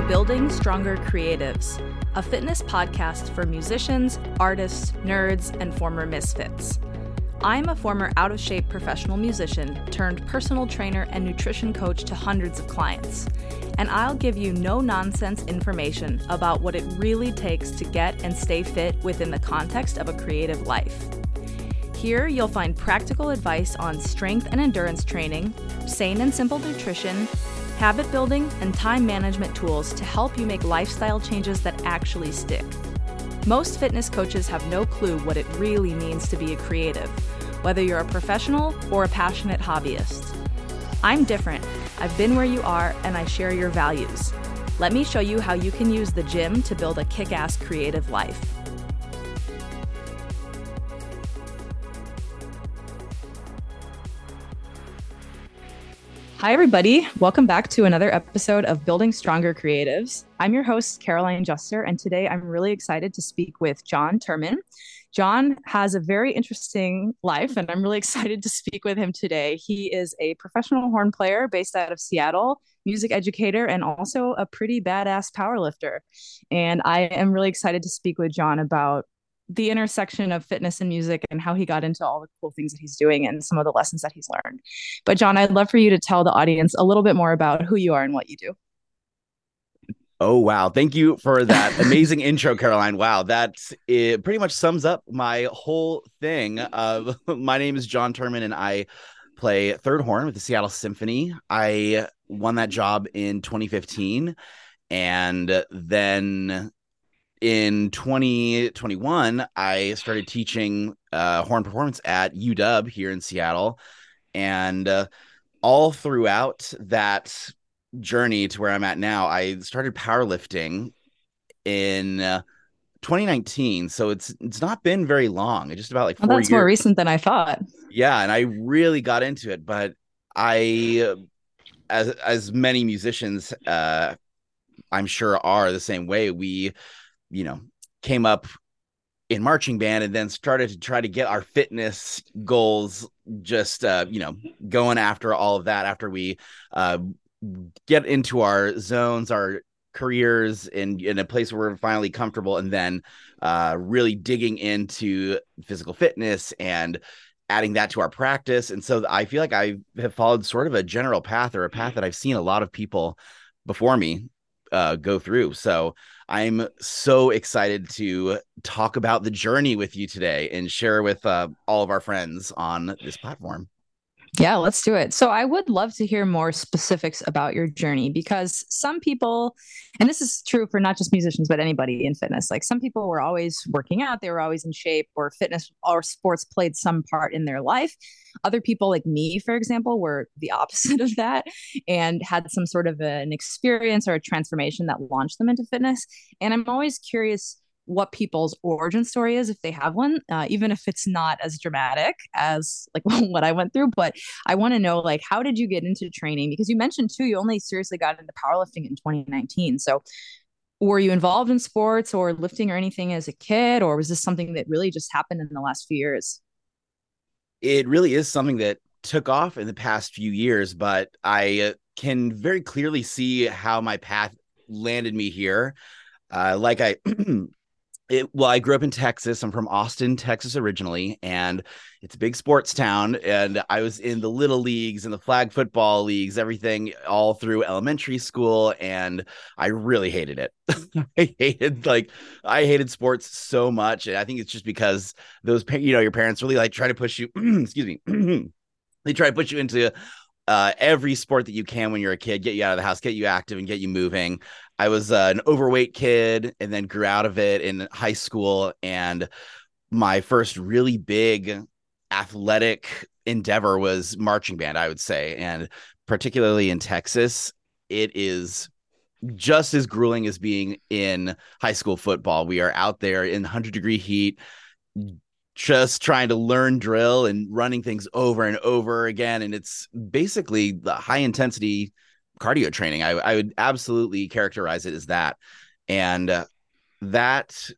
to Building Stronger Creatives, a fitness podcast for musicians, artists, nerds, and former misfits. I'm a former out of shape professional musician turned personal trainer and nutrition coach to hundreds of clients, and I'll give you no nonsense information about what it really takes to get and stay fit within the context of a creative life. Here, you'll find practical advice on strength and endurance training, sane and simple nutrition, habit building, and time management tools to help you make lifestyle changes that actually stick. Most fitness coaches have no clue what it really means to be a creative, whether you're a professional or a passionate hobbyist. I'm different. I've been where you are, and I share your values. Let me show you how you can use the gym to build a kick ass creative life. Hi, everybody. Welcome back to another episode of Building Stronger Creatives. I'm your host, Caroline Juster, and today I'm really excited to speak with John Turman. John has a very interesting life, and I'm really excited to speak with him today. He is a professional horn player based out of Seattle, music educator, and also a pretty badass powerlifter. And I am really excited to speak with John about the intersection of fitness and music and how he got into all the cool things that he's doing and some of the lessons that he's learned. But John, I'd love for you to tell the audience a little bit more about who you are and what you do. Oh wow! Thank you for that amazing intro, Caroline. Wow, that it pretty much sums up my whole thing. Uh, my name is John Turman, and I play third horn with the Seattle Symphony. I won that job in 2015, and then in 2021, I started teaching uh, horn performance at UW here in Seattle. And uh, all throughout that journey to where I'm at now, I started powerlifting in uh, 2019. So it's it's not been very long. It's just about like four well, that's years. more recent than I thought. Yeah, and I really got into it, but I as as many musicians uh I'm sure are the same way. We you know, came up in marching band and then started to try to get our fitness goals just uh, you know going after all of that after we uh, get into our zones our careers in in a place where we're finally comfortable and then uh, really digging into physical fitness and adding that to our practice. And so i feel like i have followed sort of a general path or a path that i've seen a lot of people before me uh, go through. So I'm so excited to talk about the journey with you today and share with uh, all of our friends on this platform. Yeah, let's do it. So, I would love to hear more specifics about your journey because some people, and this is true for not just musicians, but anybody in fitness, like some people were always working out, they were always in shape, or fitness or sports played some part in their life. Other people, like me, for example, were the opposite of that and had some sort of an experience or a transformation that launched them into fitness. And I'm always curious what people's origin story is if they have one uh, even if it's not as dramatic as like what i went through but i want to know like how did you get into training? Because you mentioned too you only seriously got into powerlifting in 2019 so were you involved in sports or lifting or anything as a kid or was this something that really just happened in the last few years? It really is something that took off in the past few years but i uh, can very clearly see how my path landed me here. Uh, like I it, well, I grew up in Texas. I'm from Austin, Texas originally, and it's a big sports town. And I was in the little leagues and the flag football leagues, everything all through elementary school. And I really hated it. I hated like I hated sports so much. And I think it's just because those you know your parents really like try to push you. excuse me. they try to put you into uh, every sport that you can when you're a kid, get you out of the house, get you active, and get you moving. I was uh, an overweight kid and then grew out of it in high school. And my first really big athletic endeavor was marching band, I would say. And particularly in Texas, it is just as grueling as being in high school football. We are out there in 100 degree heat, just trying to learn drill and running things over and over again. And it's basically the high intensity cardio training. I, I would absolutely characterize it as that. And uh, that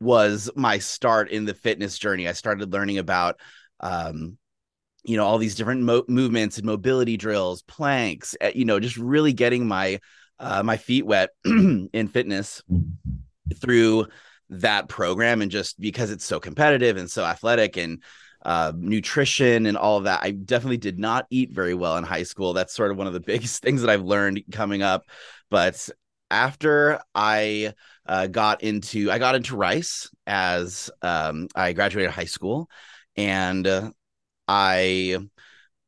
was my start in the fitness journey. I started learning about, um, you know, all these different mo- movements and mobility drills, planks, eh, you know, just really getting my uh, my feet wet in fitness through that program and just because it's so competitive and so athletic and uh, nutrition and all of that. I definitely did not eat very well in high school. That's sort of one of the biggest things that I've learned coming up. But after I uh, got into, I got into Rice as um, I graduated high school, and uh, I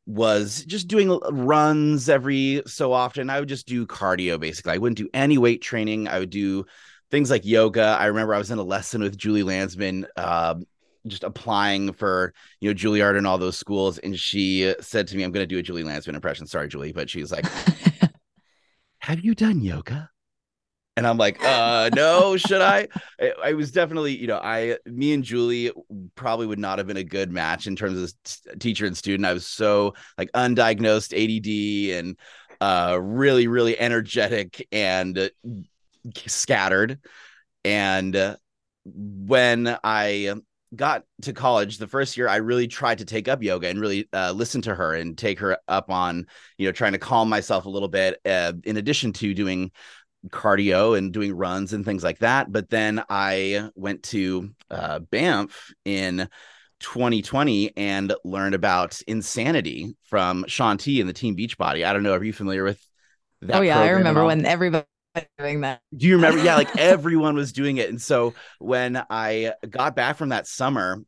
was just doing runs every so often. I would just do cardio basically. I wouldn't do any weight training. I would do things like yoga. I remember I was in a lesson with Julie Landsman, uh, just applying for you know Juilliard and all those schools, and she said to me, "I'm going to do a Julie Landsman impression." Sorry, Julie, but she's like, "Have you done yoga?" And I'm like, uh, no, should I? I? I was definitely, you know, I, me and Julie probably would not have been a good match in terms of t- teacher and student. I was so like undiagnosed ADD and uh, really, really energetic and scattered. And uh, when I got to college the first year i really tried to take up yoga and really uh, listen to her and take her up on you know trying to calm myself a little bit uh, in addition to doing cardio and doing runs and things like that. But then i went to uh, banff in 2020 and learned about insanity from shaun t and the team beachbody. I don't know are you familiar with that oh yeah i remember when everybody doing that. Do you remember? Yeah, like everyone was doing it. And so when I got back from that summer,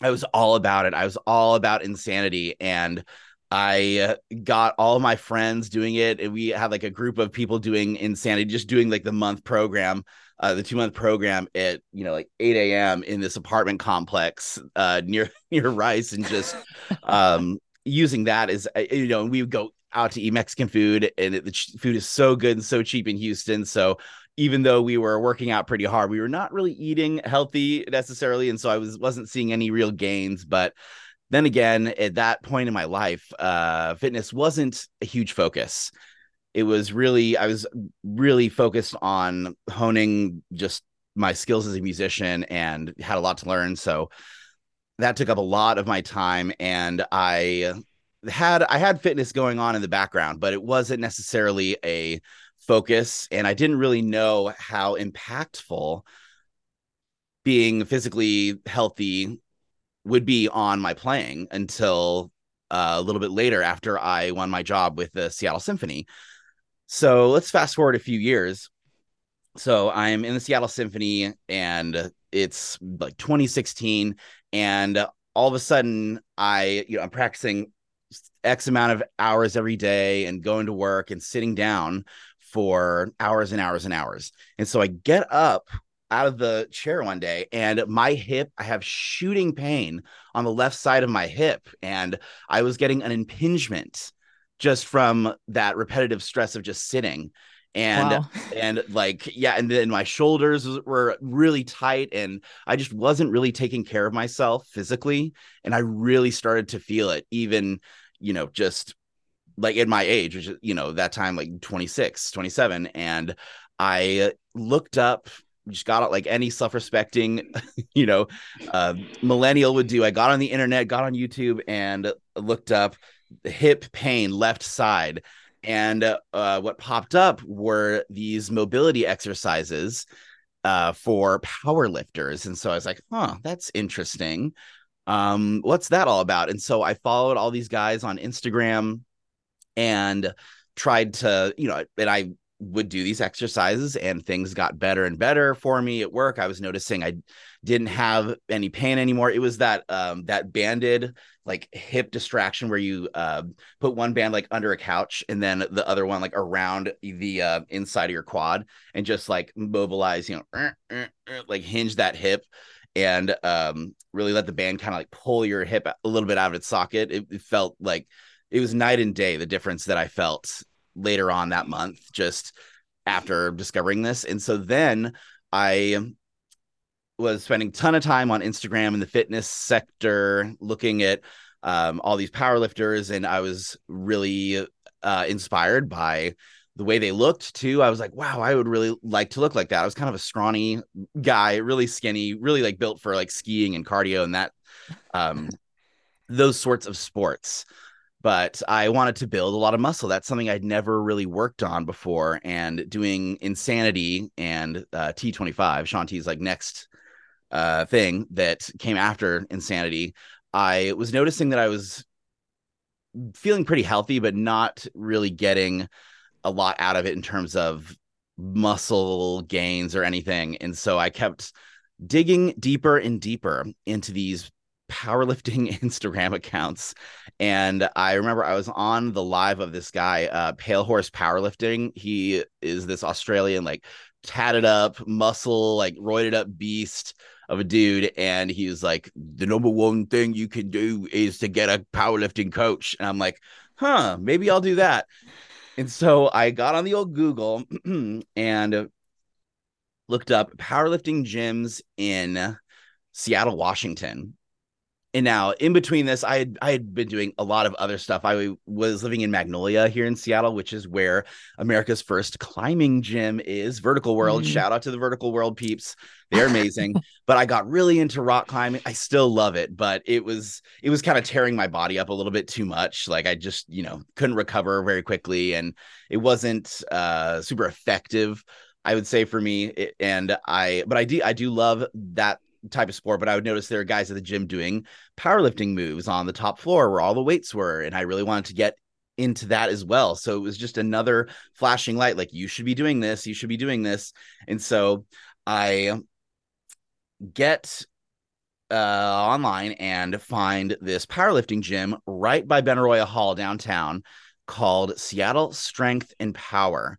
I was all about it. I was all about insanity. And I got all my friends doing it. And we had like a group of people doing insanity, just doing like the month program, uh, the two month program at, you know, like 8 a.m. in this apartment complex uh, near, near Rice and just um, using that as, uh, you know, and we would go out to eat Mexican food, and it, the ch- food is so good and so cheap in Houston. So even though we were working out pretty hard, we were not really eating healthy necessarily, and so I was wasn't seeing any real gains. But then again, at that point in my life, uh, fitness wasn't a huge focus. It was really I was really focused on honing just my skills as a musician and had a lot to learn. So that took up a lot of my time and I had I had fitness going on in the background, but it wasn't necessarily a focus, and I didn't really know how impactful being physically healthy would be on my playing until uh, a little bit later after I won my job with the Seattle Symphony. So let's fast forward a few years. So I'm in the Seattle Symphony and it's like 2016 and all of a sudden I you know I'm practicing X amount of hours every day and going to work and sitting down for hours and hours and hours. And so I get up out of the chair one day and my hip, I have shooting pain on the left side of my hip. And I was getting an impingement just from that repetitive stress of just sitting and wow. and like yeah and then my shoulders were really tight and i just wasn't really taking care of myself physically and i really started to feel it even you know, just like at my age, which you know, that time like 26, 27. And I looked up, just got like any self respecting, you know, uh, millennial would do. I got on the internet, got on YouTube, and looked up hip pain left side. And uh, what popped up were these mobility exercises uh, for power lifters. And so I was like, huh, that's interesting um, what's that all about? And so I followed all these guys on Instagram and tried to, you know, and I would do these exercises and things got better and better for me at work. I was noticing I didn't have any pain anymore. It was that um that banded like hip distraction where you uh put one band like under a couch and then the other one like around the uh inside of your quad and just like mobilize, you know, like hinge that hip and um, really let the band kind of like pull your hip a little bit out of its socket. It, it, felt like it was night and day the difference that I felt later on that month, just after discovering this. And so then I was spending a ton of time on Instagram in the fitness sector, looking at um, all these powerlifters, and I was really uh, inspired by the way they looked too. I was like, wow, I would really like to look like that. I was kind of a scrawny guy, really skinny, really like built for like skiing and cardio and that um those sorts of sports. but I wanted to build a lot of muscle. That's something I'd never really worked on before. And doing Insanity and uh, T25, Shaun T's like next uh, thing that came after Insanity, I was noticing that I was feeling pretty healthy, but not really getting a lot out of it in terms of muscle gains or anything. And so I kept digging deeper and deeper into these powerlifting Instagram accounts. And I remember I was on the live of this guy, uh, Pale Horse Powerlifting. He is this Australian, like tatted up, muscle, like roided up beast of a dude. And he was like, the number one thing you can do is to get a powerlifting coach. And I'm like, huh, maybe I'll do that. And so I got on the old Google and looked up powerlifting gyms in Seattle, Washington and now in between this i had i had been doing a lot of other stuff. I was living in magnolia here in seattle which is where america's first climbing gym is. Vertical world. Mm. shout out to the vertical world peeps. They're amazing. But i got really into rock climbing. I still love it but it was it was kind of tearing my body up a little bit too much. Like i just you know couldn't recover very quickly and it wasn't uh super effective I would say for me, and I, but I do, I do love that type of sport, but I would notice there are guys at the gym doing powerlifting moves on the top floor where all the weights were. And I really wanted to get into that as well. So it was just another flashing light like, you should be doing this, you should be doing this. And so I get uh, online and find this powerlifting gym right by Benaroya Hall downtown called Seattle Strength and Power.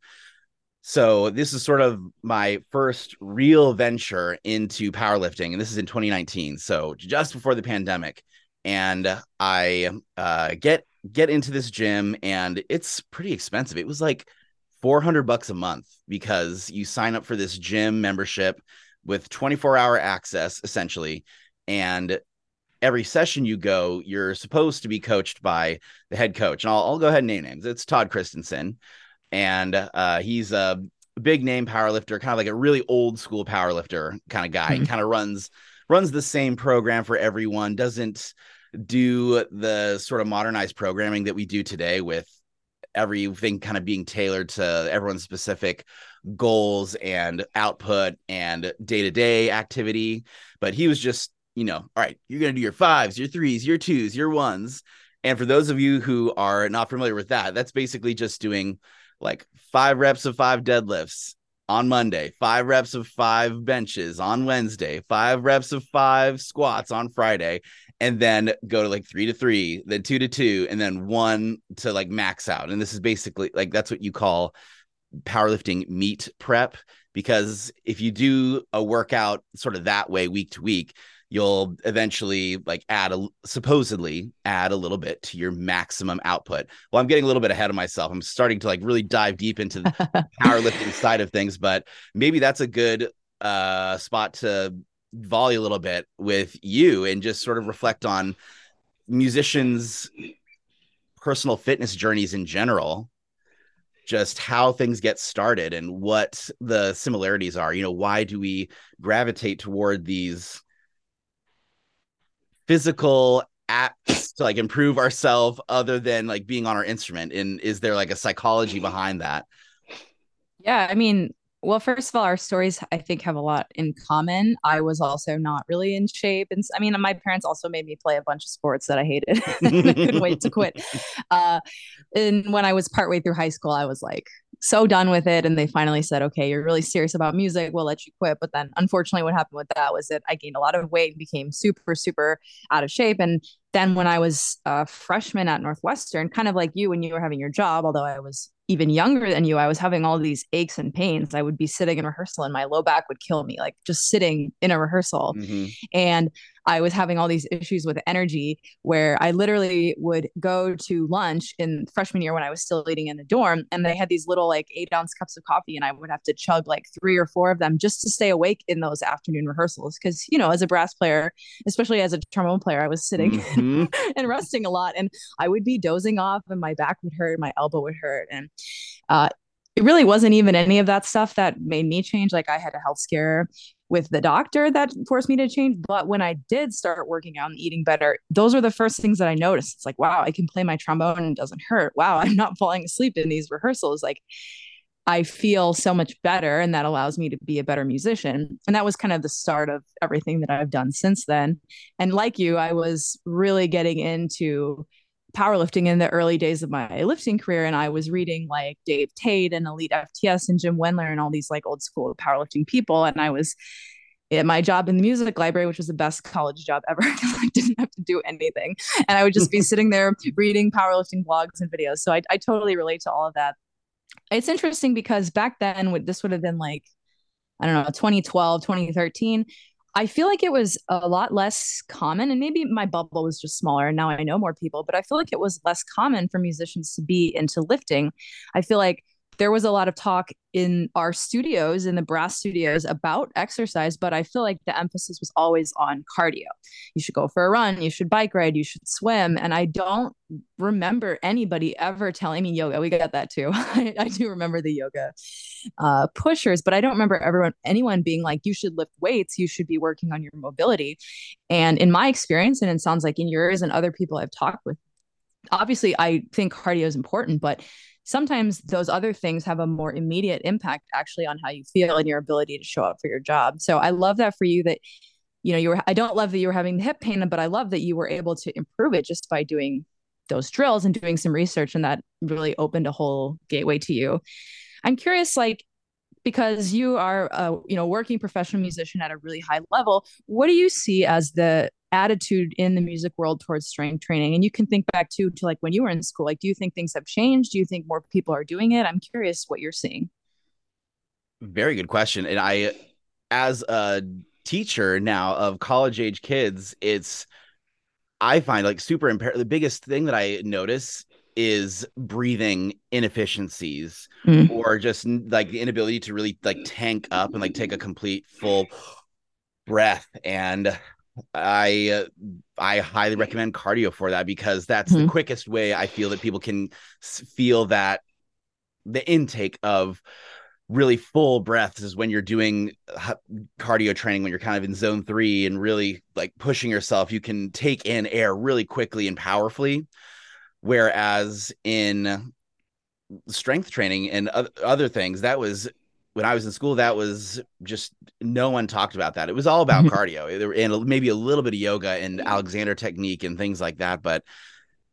So this is sort of my first real venture into powerlifting, and this is in 2019. So just before the pandemic, and I uh, get get into this gym, and it's pretty expensive. It was like 400 bucks a month because you sign up for this gym membership with 24 hour access essentially, and every session you go, you're supposed to be coached by the head coach. And I'll, I'll go ahead and name names. It's Todd Christensen and uh, he's a big name powerlifter, kind of like a really old school powerlifter kind of guy. Mm-hmm. Kind of runs runs the same program for everyone. Doesn't do the sort of modernized programming that we do today with everything kind of being tailored to everyone's specific goals and output and day-to-day activity but he was just you know all right you're going to do your fives your threes your twos your ones and for those of you who are not familiar with that that's basically just doing like five reps of five deadlifts on Monday, five reps of five benches on Wednesday, five reps of five squats on Friday, and then go to like three to three, then two to two, and then one to like max out. And this is basically like that's what you call powerlifting meet prep. Because if you do a workout sort of that way week to week, you'll eventually like add a supposedly add a little bit to your maximum output. Well, I'm getting a little bit ahead of myself. I'm starting to like really dive deep into the powerlifting side of things, but maybe that's a good uh spot to volley a little bit with you and just sort of reflect on musicians personal fitness journeys in general just how things get started and what the similarities are you know why do we gravitate toward these physical acts to like improve ourselves other than like being on our instrument? And is there like a psychology behind that? Yeah i mean well first of all our stories i think have a lot in common. I was also not really in shape. And i mean my parents also made me play a bunch of sports that i hated i couldn't wait to quit. Uh, and when i was partway through high school i was like so done with it and they finally said okay you're really serious about music we'll let you quit. But then unfortunately what happened with that was that i gained a lot of weight and became super super out of shape. And then when i was a freshman at northwestern kind of like you when you were having your job although i was even younger than you i was having all these aches and pains. I would be sitting in rehearsal and my low back would kill me like just sitting in a rehearsal. Mm-hmm. and I was having all these issues with energy where I literally would go to lunch in freshman year when I was still eating in the dorm and they had these little like eight ounce cups of coffee and I would have to chug like three or four of them just to stay awake in those afternoon rehearsals. Cause, you know, as a brass player, especially as a trombone player, I was sitting mm-hmm. and resting a lot and I would be dozing off and my back would hurt, my elbow would hurt. And uh, it really wasn't even any of that stuff that made me change. Like I had a health scare with the doctor that forced me to change. But when I did start working out and eating better, those are the first things that I noticed. It's like, wow, I can play my trombone and it doesn't hurt. Wow, I'm not falling asleep in these rehearsals. Like I feel so much better and that allows me to be a better musician. And that was kind of the start of everything that I've done since then. And like you, I was really getting into powerlifting in the early days of my lifting career and I was reading like Dave Tate and Elite FTS and Jim Wendler and all these like old school powerlifting people and I was at my job in the music library which was the best college job ever. I didn't have to do anything. And I would just be sitting there reading powerlifting blogs and videos. So I, I totally relate to all of that. It's interesting because back then this would have been like I don't know 2012 2013 I feel like it was a lot less common, and maybe my bubble was just smaller. And now I know more people, but I feel like it was less common for musicians to be into lifting. I feel like there was a lot of talk in our studios in the brass studios about exercise but i feel like the emphasis was always on cardio. You should go for a run you should bike ride you should swim and i don't remember anybody ever telling me yoga. We got that too. I, I, do remember the yoga uh, pushers but i don't remember everyone anyone being like you should lift weights you should be working on your mobility. And in my experience and it sounds like in yours and other people i've talked with obviously i think cardio is important but sometimes those other things have a more immediate impact actually on how you feel and your ability to show up for your job. So I love that for you that you know you were I don't love that you were having the hip pain but I love that you were able to improve it just by doing those drills and doing some research and that really opened a whole gateway to you. I'm curious like because you are a you know working professional musician at a really high level what do you see as the attitude in the music world towards strength training? And you can think back too to like when you were in school like do you think things have changed? Do you think more people are doing it? I'm curious what you're seeing. Very good question. And i as a teacher now of college age kids it's i find like super impaired the biggest thing that i notice is breathing inefficiencies mm. or just like the inability to really like tank up and like take a complete full breath and I I highly recommend cardio for that because that's mm-hmm. the quickest way I feel that people can feel that the intake of really full breaths is when you're doing cardio training when you're kind of in zone 3 and really like pushing yourself you can take in air really quickly and powerfully whereas in strength training and other things that was when I was in school, that was just no one talked about that. It was all about cardio and maybe a little bit of yoga and Alexander technique and things like that, but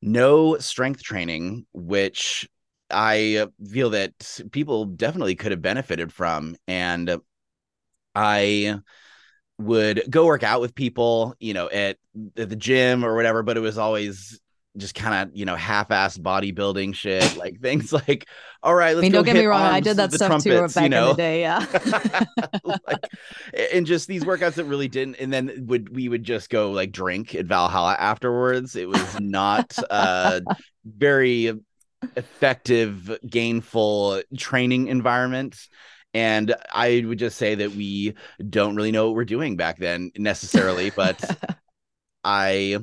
no strength training, which I feel that people definitely could have benefited from. And I would go work out with people, you know, at, at the gym or whatever, but it was always just kind of you know half-assed bodybuilding shit like things like all right let's I mean, don't get me wrong i did that stuff trumpets, too back you know? in the day yeah like, and just these workouts that really didn't and then would we would just go like drink at valhalla afterwards it was not uh very effective gainful training environment and i would just say that we don't really know what we're doing back then necessarily but i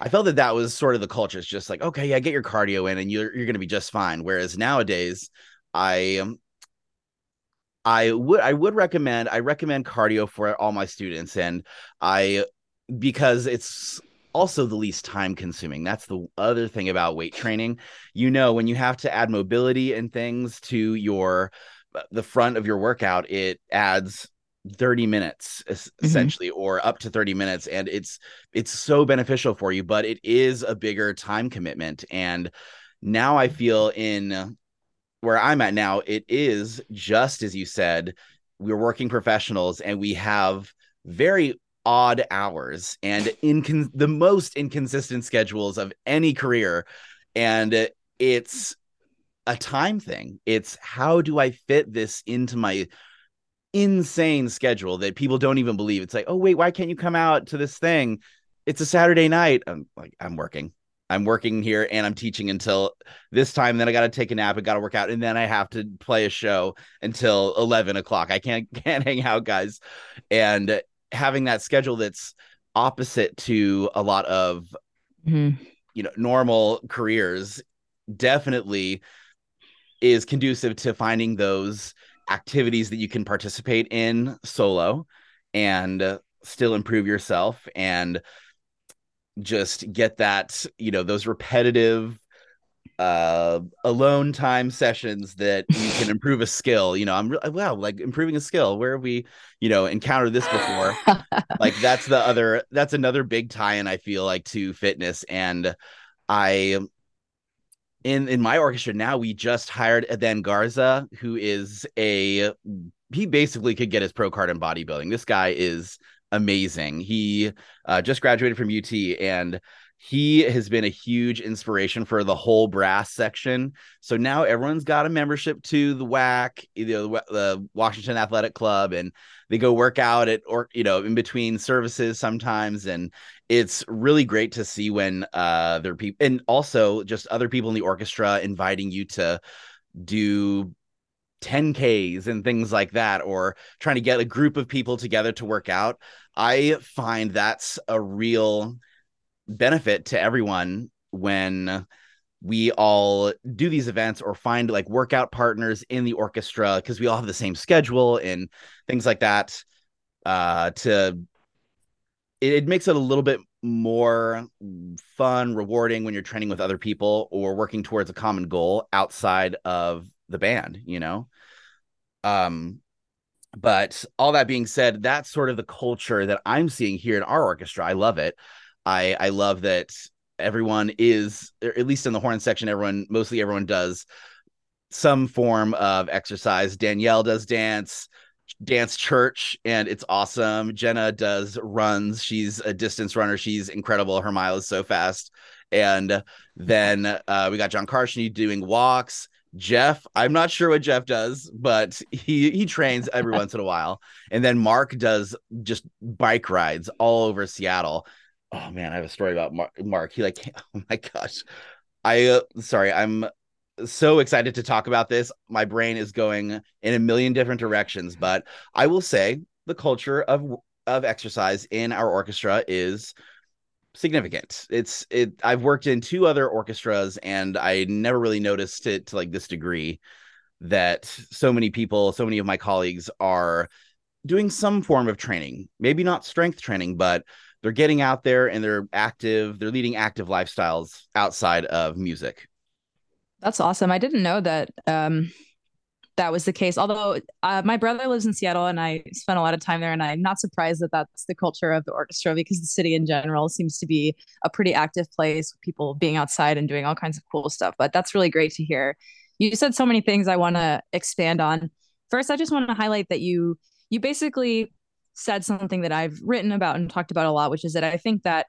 I felt that that was sort of the culture. It's just like, okay, yeah, get your cardio in, and you're you're going to be just fine. Whereas nowadays, I um, I would I would recommend I recommend cardio for all my students, and I because it's also the least time consuming. That's the other thing about weight training. You know, when you have to add mobility and things to your uh, the front of your workout, it adds 30 minutes mm-hmm. essentially mm-hmm. or up to 30 minutes and it's it's so beneficial for you but it is a bigger time commitment and now i feel in where i'm at now it is just as you said we're working professionals and we have very odd hours and in the most inconsistent schedules of any career and it's a time thing it's how do i fit this into my insane schedule that people don't even believe. It's like, oh wait, why can't you come out to this thing? It's a Saturday night. I'm like, I'm working. I'm working here and I'm teaching until this time. Then I got to take a nap. I got to work out, and then I have to play a show until eleven o'clock. I can't can't hang out, guys. And having that schedule that's opposite to a lot of mm-hmm. you know normal careers definitely is conducive to finding those activities that you can participate in solo and still improve yourself and just get that you know those repetitive uh alone time sessions that you can improve a skill. You know i'm re- wow like improving a skill. Where have we you know encountered this before? Like that's the other that's another big tie-in i feel like to fitness. And i in in my orchestra now we just hired Aden Garza who is a he basically could get his pro card in bodybuilding. This guy is amazing. He uh, just graduated from ut and he has been a huge inspiration for the whole brass section. So now everyone's got a membership to the WAC, you know, the Washington Athletic Club, and they go work out at or you know in between services sometimes, and it's really great to see when uh there people and also just other people in the orchestra inviting you to do 10Ks and things like that, or trying to get a group of people together to work out. I find that's a real benefit to everyone when we all do these events or find like workout partners in the orchestra because we all have the same schedule and things like that uh to it, it, makes it a little bit more fun rewarding when you're training with other people or working towards a common goal outside of the band you know? Um but all that being said that's sort of the culture that i'm seeing here in our orchestra. I love it I I love that everyone is at least in the horn section everyone mostly everyone does some form of exercise. Danielle does dance, dance church, and it's awesome. Jenna does runs. She's a distance runner. She's incredible. Her mile is so fast. And then uh, we got John Carson doing walks. Jeff, I'm not sure what Jeff does, but he he trains every once in a while. And then Mark does just bike rides all over Seattle oh man, I have a story about Mark. Mark. He like, oh my gosh, I uh, sorry, I'm so excited to talk about this. My brain is going in a million different directions, but I will say the culture of of exercise in our orchestra is significant. It's it. I've worked in two other orchestras, and I never really noticed it to like this degree. That so many people, so many of my colleagues are doing some form of training, maybe not strength training, but they're getting out there and they're active they're leading active lifestyles outside of music. That's awesome. I didn't know that um that was the case. Although uh, my brother lives in seattle and i spent a lot of time there and i'm not surprised that that's the culture of the orchestra because the city in general seems to be a pretty active place with people being outside and doing all kinds of cool stuff. But that's really great to hear. You said so many things i want to expand on. First i just want to highlight that you you basically said something that I've written about and talked about a lot, which is that I think that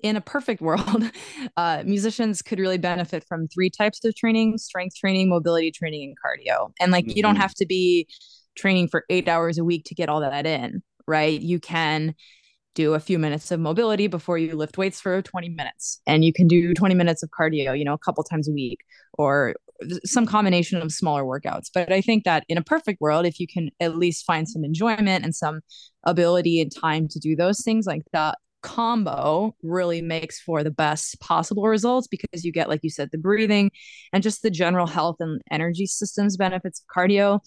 in a perfect world, uh, musicians could really benefit from three types of training strength training, mobility training, and cardio. And like, mm-hmm. you don't mm-hmm. have to be training for eight hours a week to get all that in, right? You can do a few minutes of mobility before you lift weights for 20 minutes and you can do 20 minutes of cardio you know a couple times a week or some combination of smaller workouts but i think that in a perfect world if you can at least find some enjoyment and some ability and time to do those things like that combo really makes for the best possible results because you get like you said the breathing and just the general health and energy systems benefits of cardio.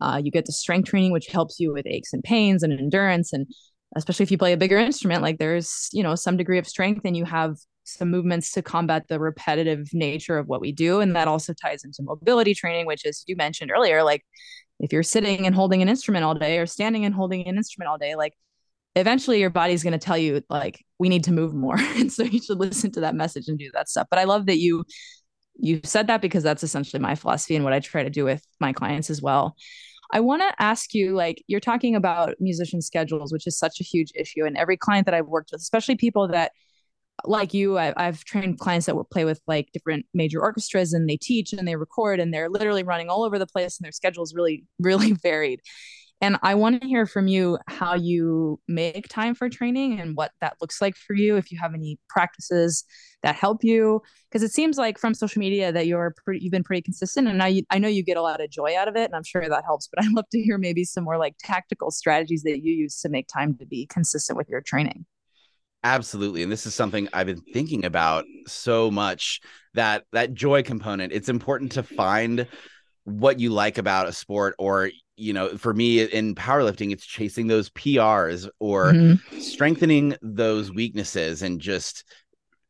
Uh, you get the strength training which helps you with aches and pains and endurance. And especially if you play a bigger instrument like there's you know some degree of strength and you have some movements to combat the repetitive nature of what we do and that also ties into mobility training which as you mentioned earlier like if you're sitting and holding an instrument all day or standing and holding an instrument all day like eventually your body's going to tell you like we need to move more and so you should listen to that message and do that stuff but i love that you you said that because that's essentially my philosophy and what i try to do with my clients as well I want to ask you like, you're talking about musician schedules, which is such a huge issue. And every client that I've worked with, especially people that, like you, I, I've trained clients that will play with like different major orchestras and they teach and they record and they're literally running all over the place and their schedule is really, really varied. And I want to hear from you how you make time for training and what that looks like for you. If you have any practices that help you, because it seems like from social media that you're pretty, you've been pretty consistent, and I I know you get a lot of joy out of it, and I'm sure that helps. But I'd love to hear maybe some more like tactical strategies that you use to make time to be consistent with your training. Absolutely, and this is something I've been thinking about so much that that joy component. It's important to find what you like about a sport or you know, for me in powerlifting, it's chasing those PRs or mm-hmm. strengthening those weaknesses and just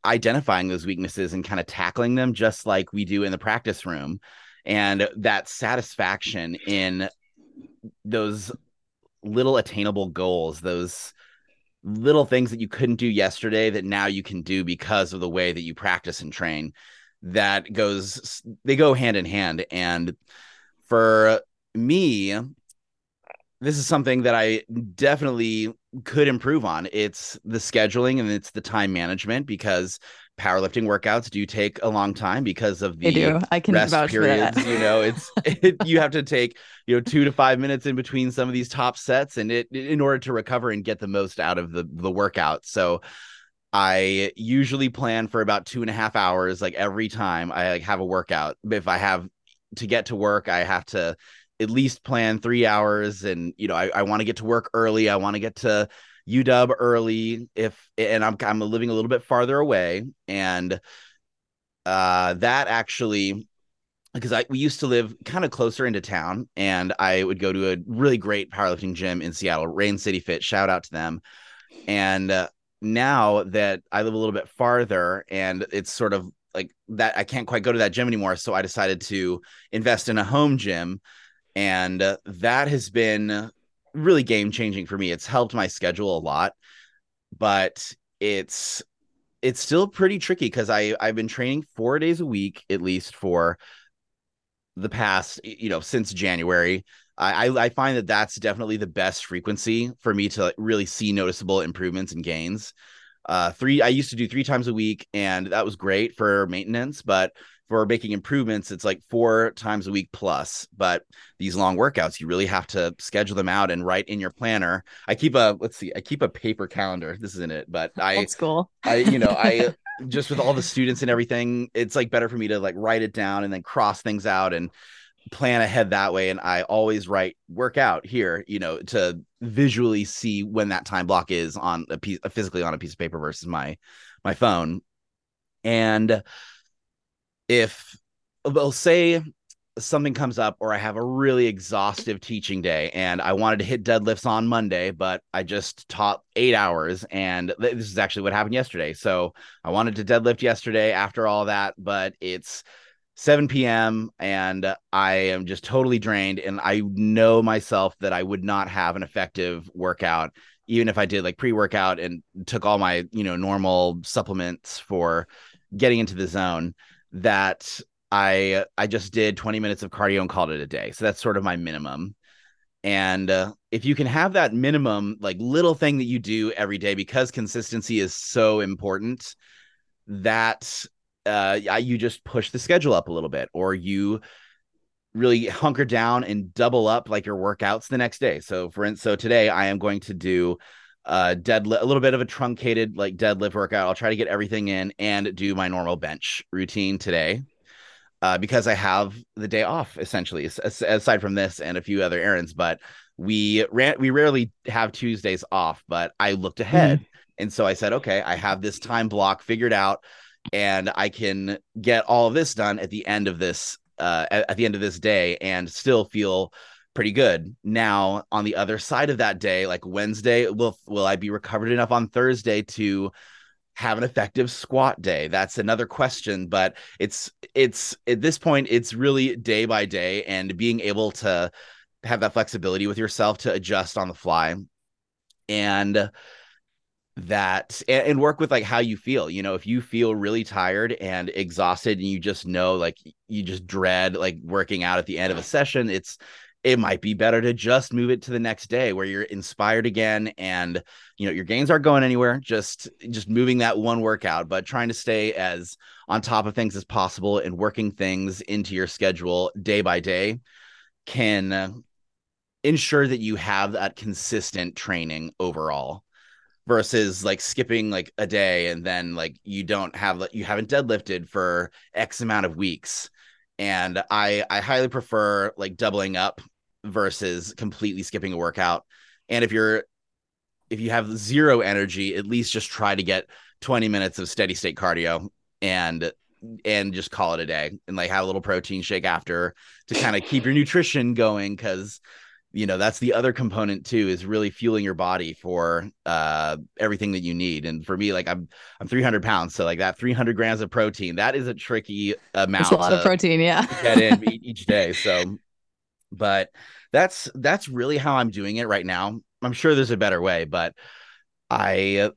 identifying those weaknesses and kind of tackling them just like we do in the practice room. And that satisfaction in those little attainable goals, those little things that you couldn't do yesterday that now you can do because of the way that you practice and train that goes they go hand in hand. And for me this is something that I definitely could improve on. It's the scheduling and it's the time management because powerlifting workouts do take a long time because of the do. I can rest periods. You know, it's it, you have to take you know two to five minutes in between some of these top sets, and it in order to recover and get the most out of the the workout. So I usually plan for about two and a half hours, like every time I like, have a workout. If I have to get to work, I have to at least plan three hours, and you know, I, I want to get to work early. I want to get to UW early if and I'm I'm living a little bit farther away and uh that actually because I we used to live kind of closer into town and I would go to a really great powerlifting gym in Seattle, Rain City Fit. Shout out to them. And uh, now that I live a little bit farther and it's sort of like that I can't quite go to that gym anymore, so I decided to invest in a home gym and uh, that has been really game changing for me. It's helped my schedule a lot, but it's it's still pretty tricky because I I've been training four days a week at least for the past you know since January. I I find that that's definitely the best frequency for me to really see noticeable improvements and gains. Uh, three I used to do three times a week, and that was great for maintenance, but for making improvements, it's like four times a week plus. But these long workouts, you really have to schedule them out and write in your planner. I keep a let's see, I keep a paper calendar. This isn't it, but I Old school. I you know I just with all the students and everything, it's like better for me to like write it down and then cross things out and plan ahead that way. And I always write workout here, you know, to visually see when that time block is on a piece physically on a piece of paper versus my my phone. And if they'll say something comes up or I have a really exhaustive teaching day and I wanted to hit deadlifts on Monday, but I just taught eight hours. And this is actually what happened yesterday. So I wanted to deadlift yesterday after all that, but it's 7 p.m. and I am just totally drained. And I know myself that I would not have an effective workout, even if I did like pre workout and took all my, you know, normal supplements for getting into the zone that I I just did 20 minutes of cardio and called it a day. So that's sort of my minimum. And uh, if you can have that minimum like little thing that you do every day because consistency is so important that uh you just push the schedule up a little bit or you really hunker down and double up like your workouts the next day. So for so today I am going to do uh deadlift a little bit of a truncated like deadlift workout. I'll try to get everything in and do my normal bench routine today. Uh, because I have the day off essentially, aside from this and a few other errands. But we ran, we rarely have Tuesdays off. But I looked ahead, mm-hmm. and so I said, okay, I have this time block figured out, and I can get all of this done at the end of this uh, at, at the end of this day, and still feel pretty good. Now, on the other side of that day, like Wednesday, will will I be recovered enough on Thursday to have an effective squat day? That's another question, but it's it's at this point it's really day by day and being able to have that flexibility with yourself to adjust on the fly. And that and, and, work with like how you feel you know if you feel really tired and exhausted and you just know like you just dread like working out at the end of a session it's it might be better to just move it to the next day where you're inspired again and you know your gains aren't going anywhere just just moving that one workout but trying to stay as on top of things as possible and working things into your schedule day by day can uh, ensure that you have that consistent training overall versus like skipping like a day and then like you don't have you haven't deadlifted for x amount of weeks. And I I highly prefer like doubling up versus completely skipping a workout. And if you're if you have zero energy, at least just try to get 20 minutes of steady state cardio and and just call it a day and like have a little protein shake after to kind of keep your nutrition going. Cuz you know that's the other component too is really fueling your body for uh everything that you need. And for me like i'm i'm 300 pounds. So like that 300 grams of protein that is a tricky amount a lot of protein yeah. get in each day. So but that's that's really how i'm doing it right now i'm sure there's a better way but i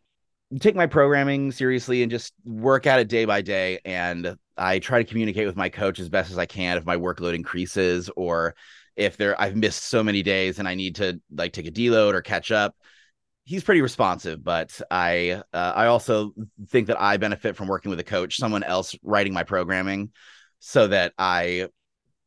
take my programming seriously and just work at it day by day and i try to communicate with my coach as best as i can if my workload increases or if there I've missed so many days and I need to like take a deload or catch up. He's pretty responsive, but I uh, I also think that I benefit from working with a coach, someone else writing my programming, so that I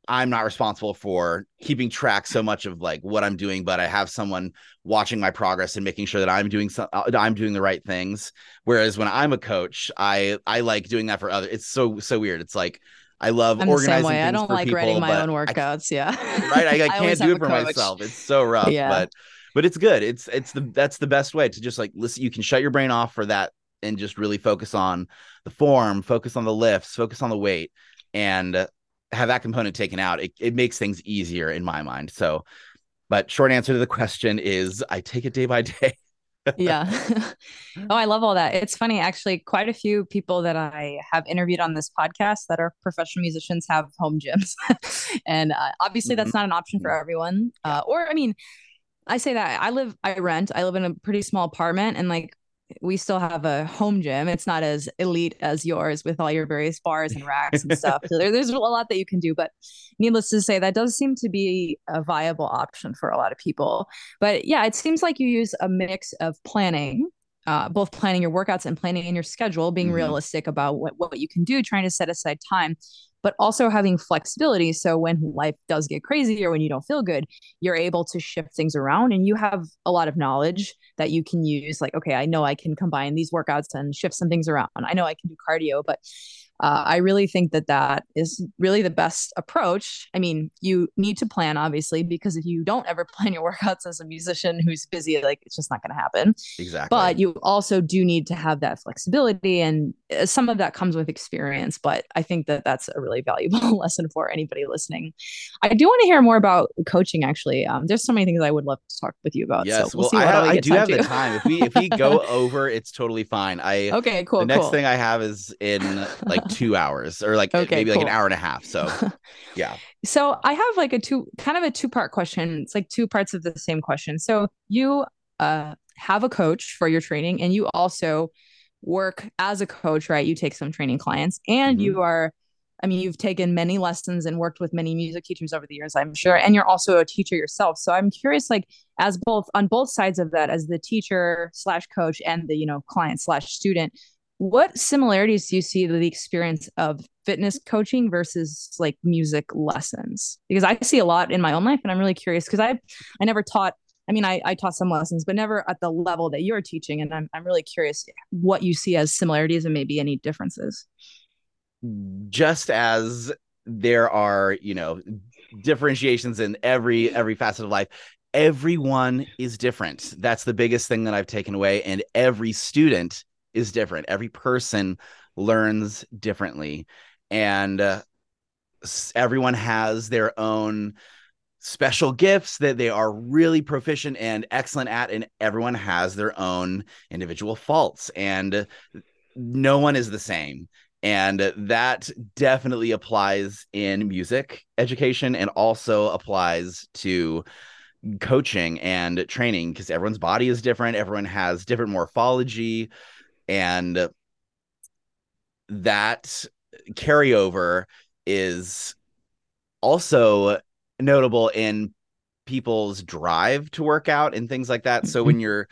I'm not responsible for keeping track so much of like what I'm doing, but I have someone watching my progress and making sure that I'm doing some uh, I'm doing the right things. Whereas when I'm a coach, I I like doing that for other. It's so so weird. It's like I love I'm organizing. The same way. I don't like people, writing my own workouts. I, yeah. Right. I, I can't do it for myself. It's so rough. Yeah. But but it's good. It's it's the that's the best way to just like listen. You can shut your brain off for that and just really focus on the form, focus on the lifts, focus on the weight, and have that component taken out. It it makes things easier in my mind. So, but short answer to the question is I take it day by day yeah. oh, I love all that. It's funny, actually, quite a few people that I have interviewed on this podcast that are professional musicians have home gyms. and uh, obviously, mm-hmm. that's not an option for everyone. Uh, or, I mean, I say that I live, I rent, I live in a pretty small apartment, and like we still have a home gym. It's not as elite as yours with all your various bars and racks and stuff. So there, there's a lot that you can do. But needless to say, that does seem to be a viable option for a lot of people. But yeah, it seems like you use a mix of planning. Uh, both planning your workouts and planning in your schedule, being mm-hmm. realistic about what, what you can do, trying to set aside time but also having flexibility. So when life does get crazy or when you don't feel good, you're able to shift things around and you have a lot of knowledge that you can use. Like, okay, I know I can combine these workouts and shift some things around. I know I can do cardio, but uh, I really think that that is really the best approach. I mean, you need to plan, obviously, because if you don't ever plan your workouts as a musician who's busy, like it's just not going to happen. Exactly. But you also do need to have that flexibility, and some of that comes with experience. But I think that that's a really valuable lesson for anybody listening. I do want to hear more about coaching. Actually, um, there's so many things I would love to talk with you about. Yes, so we'll, well, I, have, I do have to. the time. If we if we go over, it's totally fine. I okay, cool. The next cool. thing I have is in like two hours or like okay, maybe cool. like an hour and a half. So yeah. So I have like a two kind of a two part question. It's like two parts of the same question. So you uh have a coach for your training and you also work as a coach, right? You take some training clients and mm-hmm. you are I mean, you've taken many lessons and worked with many music teachers over the years, I'm sure, and you're also a teacher yourself. So I'm curious, like, as both on both sides of that, as the teacher slash coach and the you know client slash student, what similarities do you see to the experience of fitness coaching versus like music lessons because i see a lot in my own life and i'm really curious because i i never taught i mean I, I taught some lessons but never at the level that you're teaching and I'm, I'm really curious what you see as similarities and maybe any differences just as there are you know differentiations in every every facet of life everyone is different that's the biggest thing that i've taken away and every student is different. Every person learns differently, and uh, everyone has their own special gifts that they are really proficient and excellent at, and everyone has their own individual faults, and no one is the same. And that definitely applies in music education and also applies to coaching and training because everyone's body is different. Everyone has different morphology and that carryover is also notable in people's drive to work out and things like that. So when mm-hmm. you're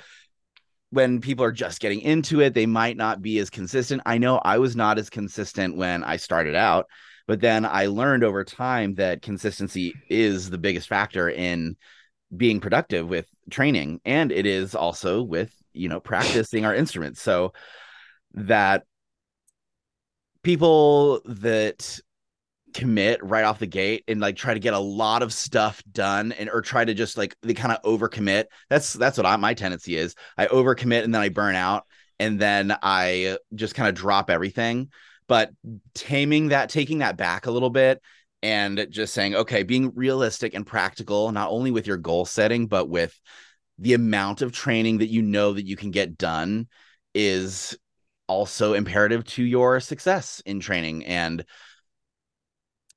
when people are just getting into it, they might not be as consistent. I know I was not as consistent when I started out, but then I learned over time that consistency is the biggest factor in being productive with training and it is also with you know practicing our instruments so that people that commit right off the gate and like try to get a lot of stuff done and or try to just like they kind of overcommit. That's that's what I, my tendency is. I overcommit and then i burn out and then i just kind of drop everything. But taming that taking that back a little bit and just saying, okay, being realistic and practical, not only with your goal setting, but with the amount of training that you know that you can get done is also imperative to your success in training. And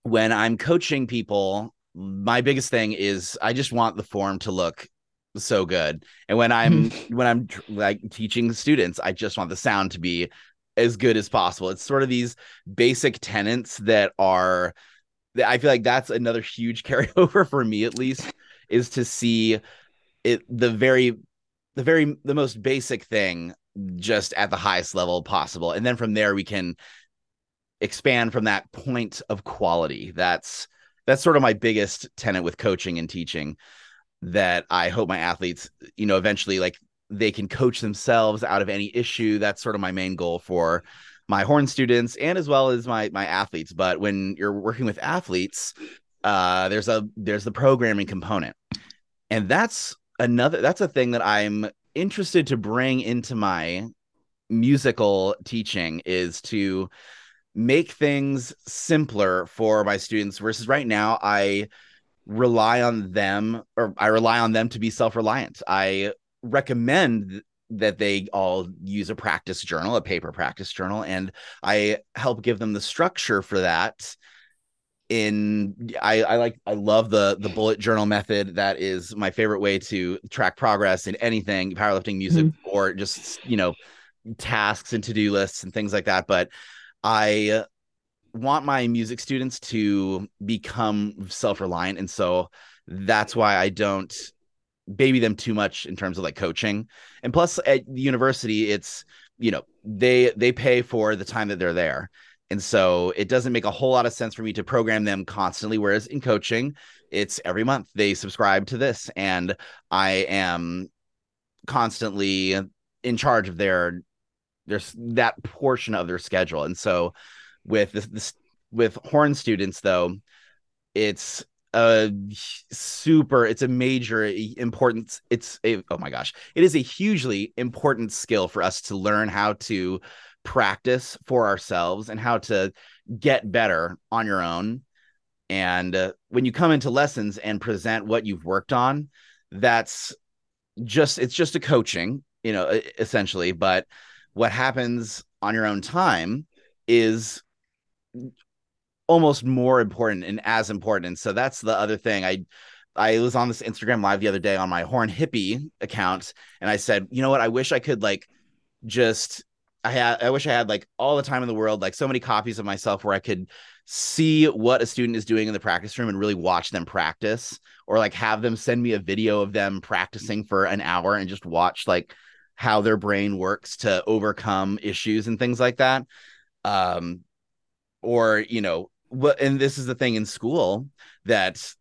when I'm coaching people, my biggest thing is I just want the form to look so good. And when I'm hmm. when I'm like teaching students, I just want the sound to be as good as possible. It's sort of these basic tenets that are I feel like that's another huge carryover for me at least is to see it the very the very the most basic thing just at the highest level possible and then from there we can expand from that point of quality. That's that's sort of my biggest tenet with coaching and teaching that I hope my athletes you know eventually like they can coach themselves out of any issue. That's sort of my main goal for my horn students and as well as my my athletes. But when you're working with athletes uh there's a there's the programming component. And that's another that's a thing that i'm interested to bring into my musical teaching is to make things simpler for my students versus right now i rely on them or i rely on them to be self-reliant i recommend that they all use a practice journal, a paper practice journal, and I help give them the structure for that. In I, I like I love the the bullet journal method. That is my favorite way to track progress in anything, powerlifting, music, mm-hmm. or just you know tasks and to do lists and things like that. But I want my music students to become self reliant, and so that's why I don't baby them too much in terms of like coaching. And plus at the university, it's you know, they they pay for the time that they're there. And so it doesn't make a whole lot of sense for me to program them constantly. Whereas in coaching, it's every month they subscribe to this, and I am constantly in charge of their there's that portion of their schedule. And so with this, this with horn students though, it's a super it's a major important it's a oh my gosh it is a hugely important skill for us to learn how to practice for ourselves and how to get better on your own and uh, when you come into lessons and present what you've worked on that's just it's just a coaching you know essentially but what happens on your own time is almost more important and as important. So that's the other thing. I I was on this Instagram live the other day on my Horn Hippie account, and I said, you know what? I wish I could like just I had I wish I had like all the time in the world, like so many copies of myself where I could see what a student is doing in the practice room and really watch them practice, or like have them send me a video of them practicing for an hour and just watch like how their brain works to overcome issues and things like that. Um, or you know what, and this is the thing in school that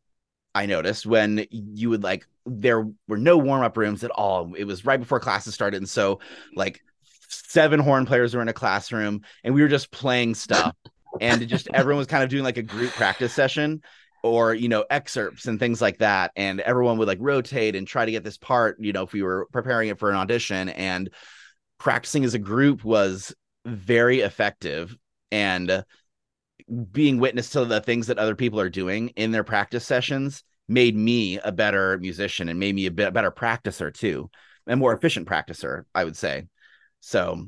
I noticed when you would like there were no warm up rooms at all. It was right before classes started, and so like seven horn players were in a classroom, and we were just playing stuff, and just everyone was kind of doing like a group practice session or you know excerpts and things like that and everyone would like rotate and try to get this part you know if we were preparing it for an audition and practicing as a group was very effective and being witness to the things that other people are doing in their practice sessions made me a better musician and made me a bit better practicer too, and more efficient practicer, I would say. So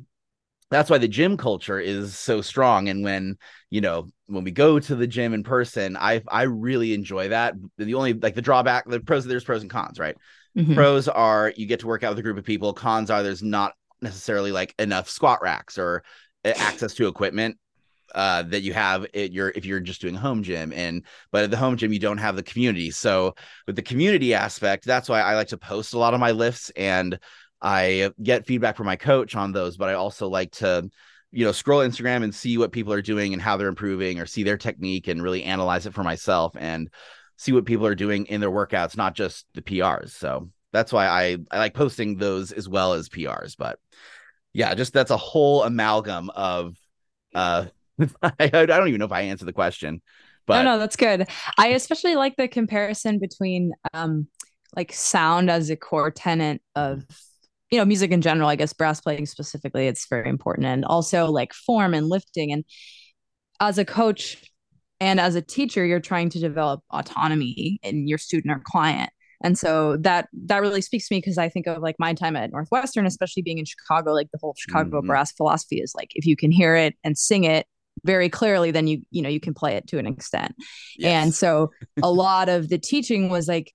that's why the gym culture is so strong. And when you know when we go to the gym in person, I I really enjoy that. The only like the drawback, the pros there's pros and cons, right? Mm-hmm. Pros are you get to work out with a group of people. Cons are there's not necessarily like enough squat racks or access to equipment uh, that you have at your if you're just doing home gym and but at the home gym you don't have the community so with the community aspect that's why i like to post a lot of my lifts and i get feedback from my coach on those but i also like to you know scroll instagram and see what people are doing and how they're improving or see their technique and really analyze it for myself and see what people are doing in their workouts not just the prs so that's why i i like posting those as well as prs but yeah just that's a whole amalgam of uh I, I don't even know if I answered the question. But no, no, that's good. I especially like the comparison between um like sound as a core tenant of you know music in general. I guess brass playing specifically, it's very important, and also like form and lifting. And as a coach, and as a teacher you're trying to develop autonomy in your student or client and so that that really speaks to me because i think of like my time at northwestern especially being in chicago like the whole chicago mm-hmm. brass philosophy is like if you can hear it and sing it very clearly then you you know you can play it to an extent yes. and so a lot of the teaching was like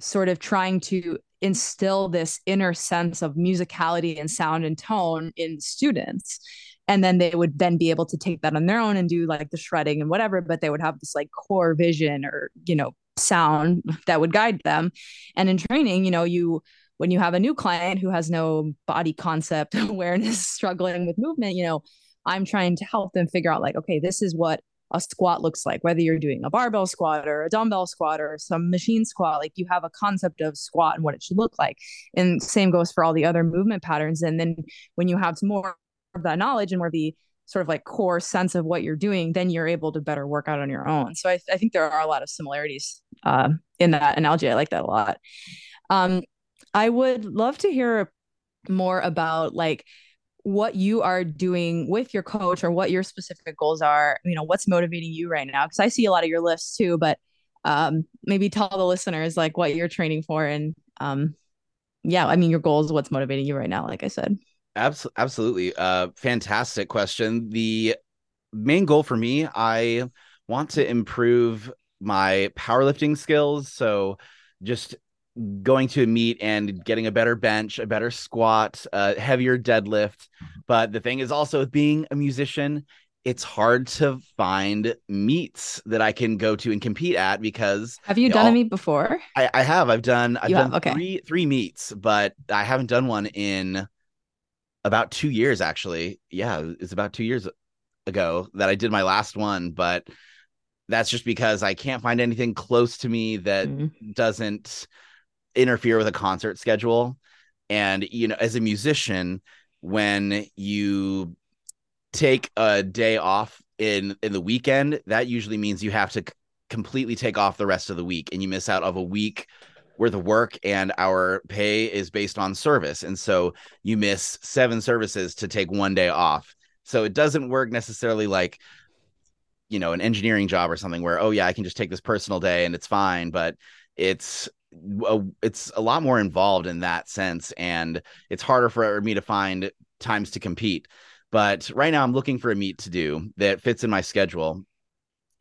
sort of trying to instill this inner sense of musicality and sound and tone in students. And then they would then be able to take that on their own and do like the shredding and whatever but they would have this like core vision or you know sound that would guide them. And in training you know you when you have a new client who has no body concept awareness struggling with movement you know i'm trying to help them figure out like okay this is what a squat looks like whether you're doing a barbell squat or a dumbbell squat or some machine squat like you have a concept of squat and what it should look like and same goes for all the other movement patterns and then when you have more of that knowledge and more of the sort of like core sense of what you're doing, then you're able to better work out on your own. So I, I think there are a lot of similarities uh, in that analogy. I like that a lot. Um, I would love to hear more about like what you are doing with your coach or what your specific goals are. You know, what's motivating you right now? Because I see a lot of your lifts too, but um, maybe tell the listeners like what you're training for and um, yeah, I mean your goals, what's motivating you right now, like I said. Absolutely. Uh, fantastic question. The main goal for me, I want to improve my powerlifting skills. So just going to a meet and getting a better bench, a better squat, a heavier deadlift. But the thing is also being a musician, it's hard to find meets that I can go to and compete at because have you done all, a meet before? I, I have. I've done I've you done have? Okay. three three meets, but I haven't done one in about two years actually. Yeah, it's about two years ago that I did my last one, but that's just because I can't find anything close to me that mm-hmm. doesn't interfere with a concert schedule. And you know, as a musician, when you take a day off in in the weekend, that usually means you have to c- completely take off the rest of the week and you miss out of a week worth of work and our pay is based on service. And so you miss seven services to take one day off. So it doesn't work necessarily like, you know, an engineering job or something where, oh, yeah, I can just take this personal day and it's fine. But it's, it's a lot more involved in that sense. And it's harder for me to find times to compete. But right now I'm looking for a meet to do that fits in my schedule.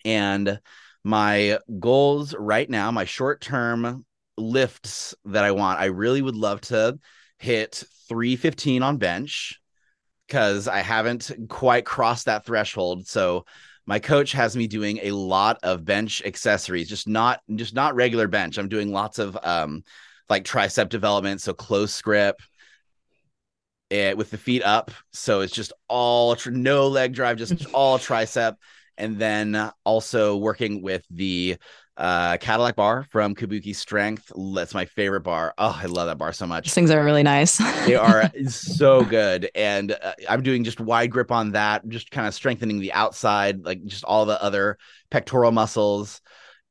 And my goals right now, my short term lifts that I want. I really would love to hit 315 on bench because I haven't quite crossed that threshold. So my coach has me doing a lot of bench accessories, just not just not regular bench. I'm doing lots of um like tricep development, so close grip. It, eh, with the feet up, so it's just all no leg drive, just all tricep, and then also working with the uh Cadillac bar from Kabuki Strength. That's my favorite bar. Oh, I love that bar so much. These things are really nice. they are so good. And uh, I'm doing just wide grip on that, just kind of strengthening the outside, like just all the other pectoral muscles.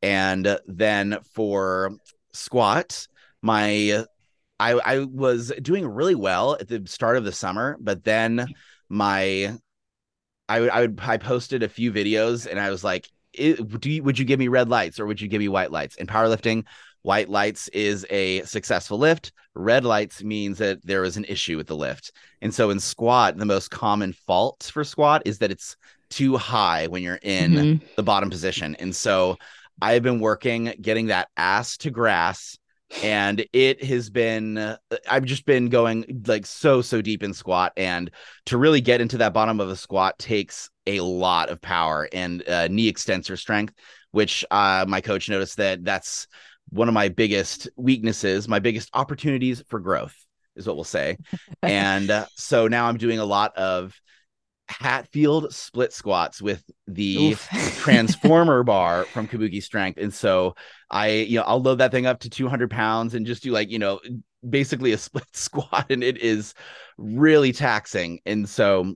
And then for squat, my I I was doing really well at the start of the summer, but then my I would I would I posted a few videos and I was like, it, do you, would you give me red lights or would you give me white lights? In powerlifting, white lights is a successful lift. Red lights means that there is an issue with the lift. And so in squat, the most common fault for squat is that it's too high when you're in mm-hmm. the bottom position. And so I've been working getting that ass to grass and it has been i've just been going like so so deep in squat and to really get into that bottom of a squat takes a lot of power and uh, knee extensor strength which uh, my coach noticed that that's one of my biggest weaknesses my biggest opportunities for growth is what we'll say. And uh, so now i'm doing a lot of Hatfield split squats with the transformer bar from Kabuki Strength. And so I, you know, I'll load that thing up to 200 pounds and just do like, you know, basically a split squat. And it is really taxing. And so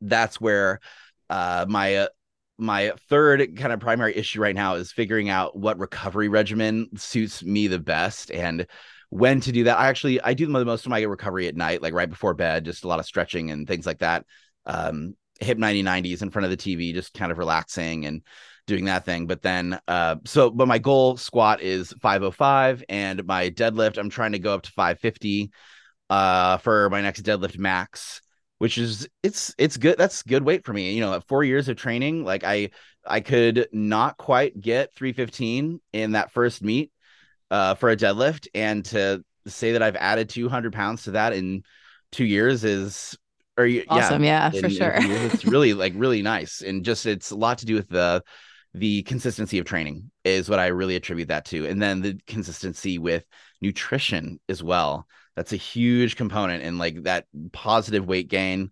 that's where uh, my, uh, my third kind of primary issue right now is figuring out what recovery regimen suits me the best and when to do that. I actually I do the most of my recovery at night, like right before bed, just a lot of stretching and things like that um, hip 90 90s in front of the TV, just kind of relaxing and doing that thing. But then, uh, so, but my goal squat is 505 and my deadlift, I'm trying to go up to 550 uh, for my next deadlift max, which is, it's, it's good. That's good weight for me. You know, at four years of training, like I, I could not quite get 315 in that first meet uh, for a deadlift. And to say that I've added 200 pounds to that in two years is, or awesome. Yeah, yeah in, for sure. it's really like really nice. And just, it's a lot to do with the, the consistency of training is what I really attribute that to. And then the consistency with nutrition as well. That's a huge component in like that positive weight gain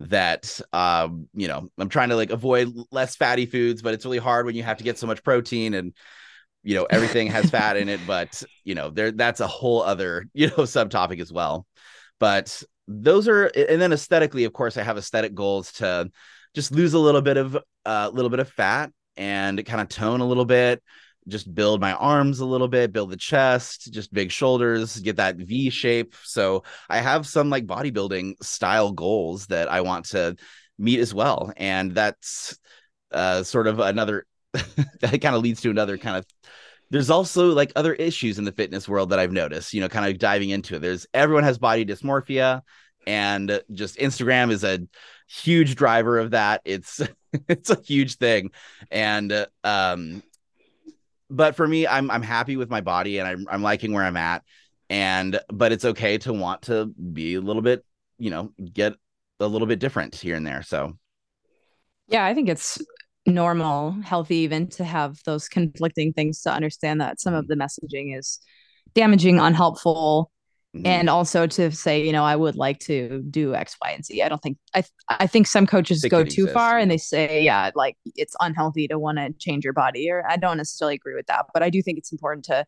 that um you know i'm trying to like avoid less fatty foods but it's really hard when you have to get so much protein and you know everything has fat in it but you know there that's a whole other you know subtopic as well but those are and then aesthetically of course i have aesthetic goals to just lose a little bit of a uh, little bit of fat and kind of tone a little bit, just build my arms a little bit, build the chest, just big shoulders, get that V shape. So I have some like bodybuilding style goals that I want to meet as well. And that's uh, sort of another that kind of leads to another kind of there's also like other issues in the fitness world that I've noticed, you know, kind of diving into it. There's everyone has body dysmorphia and just Instagram is a huge driver of that. It's it's a huge thing, and um, but for me, I'm I'm happy with my body and I'm I'm liking where I'm at, and but it's okay to want to be a little bit, you know, get a little bit different here and there. So, yeah, I think it's normal, healthy, even to have those conflicting things to understand that some of the messaging is damaging, unhelpful, Mm-hmm. and also to say you know i would like to do x y and z i don't think i i think some coaches go too far and they say yeah like it's unhealthy to want to change your body or i don't necessarily agree with that but i do think it's important to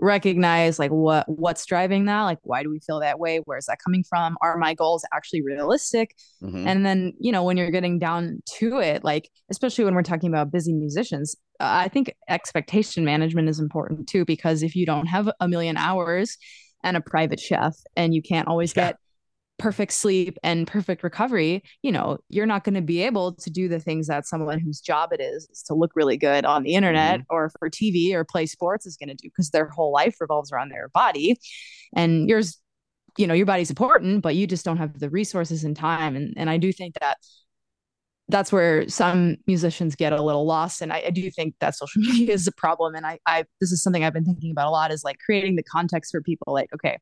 recognize like what what's driving that like why do we feel that way where's that coming from are my goals actually realistic mm-hmm. and then you know when you're getting down to it like especially when we're talking about busy musicians uh, i think expectation management is important too because if you don't have a million hours and a private chef and you can't always yeah. get perfect sleep and perfect recovery, you know, you're not going to be able to do the things that someone whose job it is, is to look really good on the internet mm-hmm. or for TV or play sports is going to do because their whole life revolves around their body. And yours, you know, your body's important, but you just don't have the resources and time. And and I do think that that's where some musicians get a little lost and I, I, do think that social media is a problem and I, I this is something i've been thinking about a lot is like creating the context for people like okay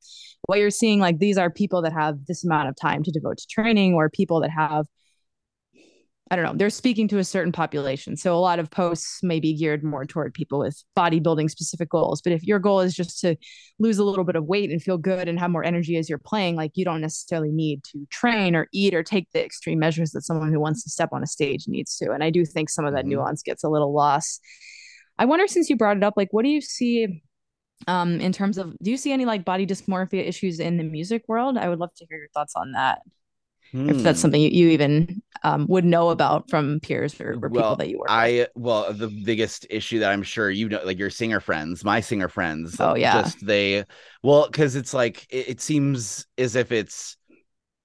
what you're seeing like these are people that have this amount of time to devote to training or people that have I don't know, they're speaking to a certain population. So a lot of posts may be geared more toward people with bodybuilding specific goals. But if your goal is just to lose a little bit of weight and feel good and have more energy as you're playing, like you don't necessarily need to train or eat or take the extreme measures that someone who wants to step on a stage needs to. And I do think some of that mm-hmm. nuance gets a little lost. I wonder since you brought it up, like what do you see um in terms of do you see any like body dysmorphia issues in the music world? I would love to hear your thoughts on that if that's hmm. something you, you even um, would know about from peers or, or well, people that you work I with. well the biggest issue that I'm sure you know like your singer friends, my singer friends. Oh yeah. Just they well, because it's like it, it seems as if it's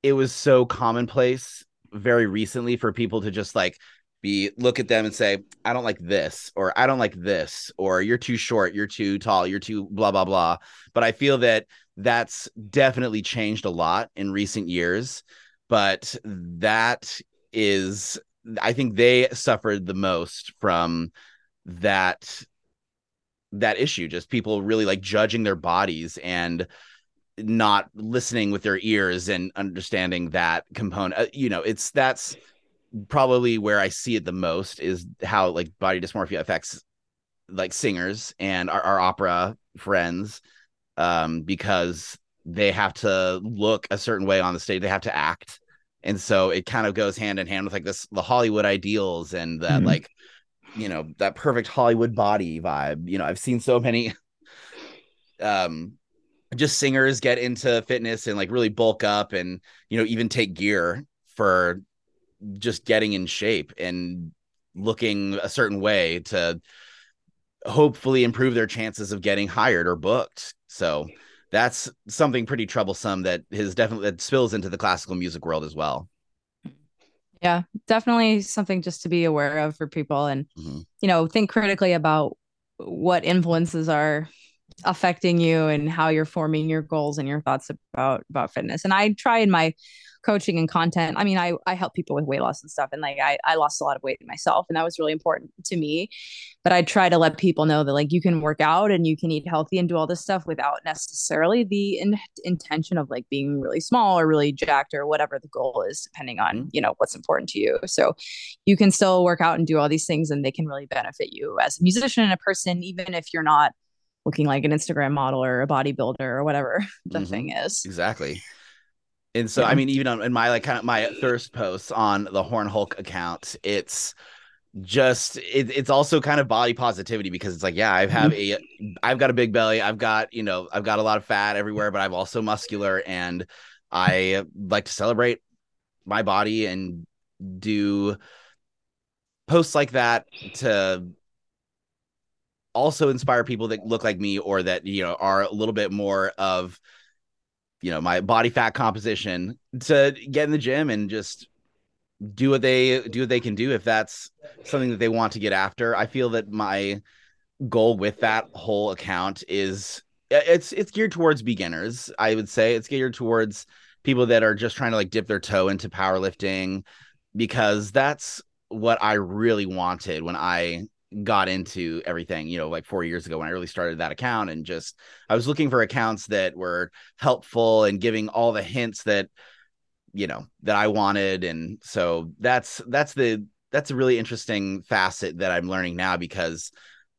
it was so commonplace very recently for people to just like be look at them and say i don't like this or i don't like this or you're too short you're too tall you're too blah blah blah but i feel that that's definitely changed a lot in recent years but that is I think they suffered the most from that that issue just people really like judging their bodies and not listening with their ears and understanding that component. Uh, you know it's that's probably where i see it the most is how like body dysmorphia affects like singers and our, our opera friends um because they have to look a certain way on the stage. They have to act and so it kind of goes hand in hand with like this the hollywood ideals and that mm-hmm. like you know that perfect hollywood body vibe you know i've seen so many um just singers get into fitness and like really bulk up and you know even take gear for just getting in shape and looking a certain way to hopefully improve their chances of getting hired or booked so that's something pretty troublesome that has definitely that spills into the classical music world as well. Yeah, definitely something just to be aware of for people and, mm-hmm. you know, think critically about what influences are affecting you and how you're forming your goals and your thoughts about about fitness. And I try in my coaching and content. I mean, I I help people with weight loss and stuff, and like I I lost a lot of weight myself, and that was really important to me. But I try to let people know that like you can work out and you can eat healthy and do all this stuff without necessarily the in- intention of like being really small or really jacked or whatever the goal is, depending on you know what's important to you. So you can still work out and do all these things, and they can really benefit you as a musician and a person, even if you're not looking like an Instagram model or a bodybuilder or whatever the mm-hmm. thing is. Exactly. And so, yeah. I mean, even on in my like kind of my thirst posts on the Horn Hulk account, it's just it, it's also kind of body positivity because it's like, yeah, I have mm-hmm. a I've got a big belly, I've got you know I've got a lot of fat everywhere, but I'm also muscular, and I like to celebrate my body and do posts like that to also inspire people that look like me or that you know are a little bit more of you know my body fat composition to get in the gym and just do what they do what they can do if that's something that they want to get after. I feel that my goal with that whole account is it's it's geared towards beginners i would say. It's geared towards people that are just trying to like dip their toe into powerlifting because that's what i really wanted when i got into everything, you know, like four years ago when I really started that account and just I was looking for accounts that were helpful and giving all the hints that you know that I wanted. And so that's that's the that's a really interesting facet that I'm learning now because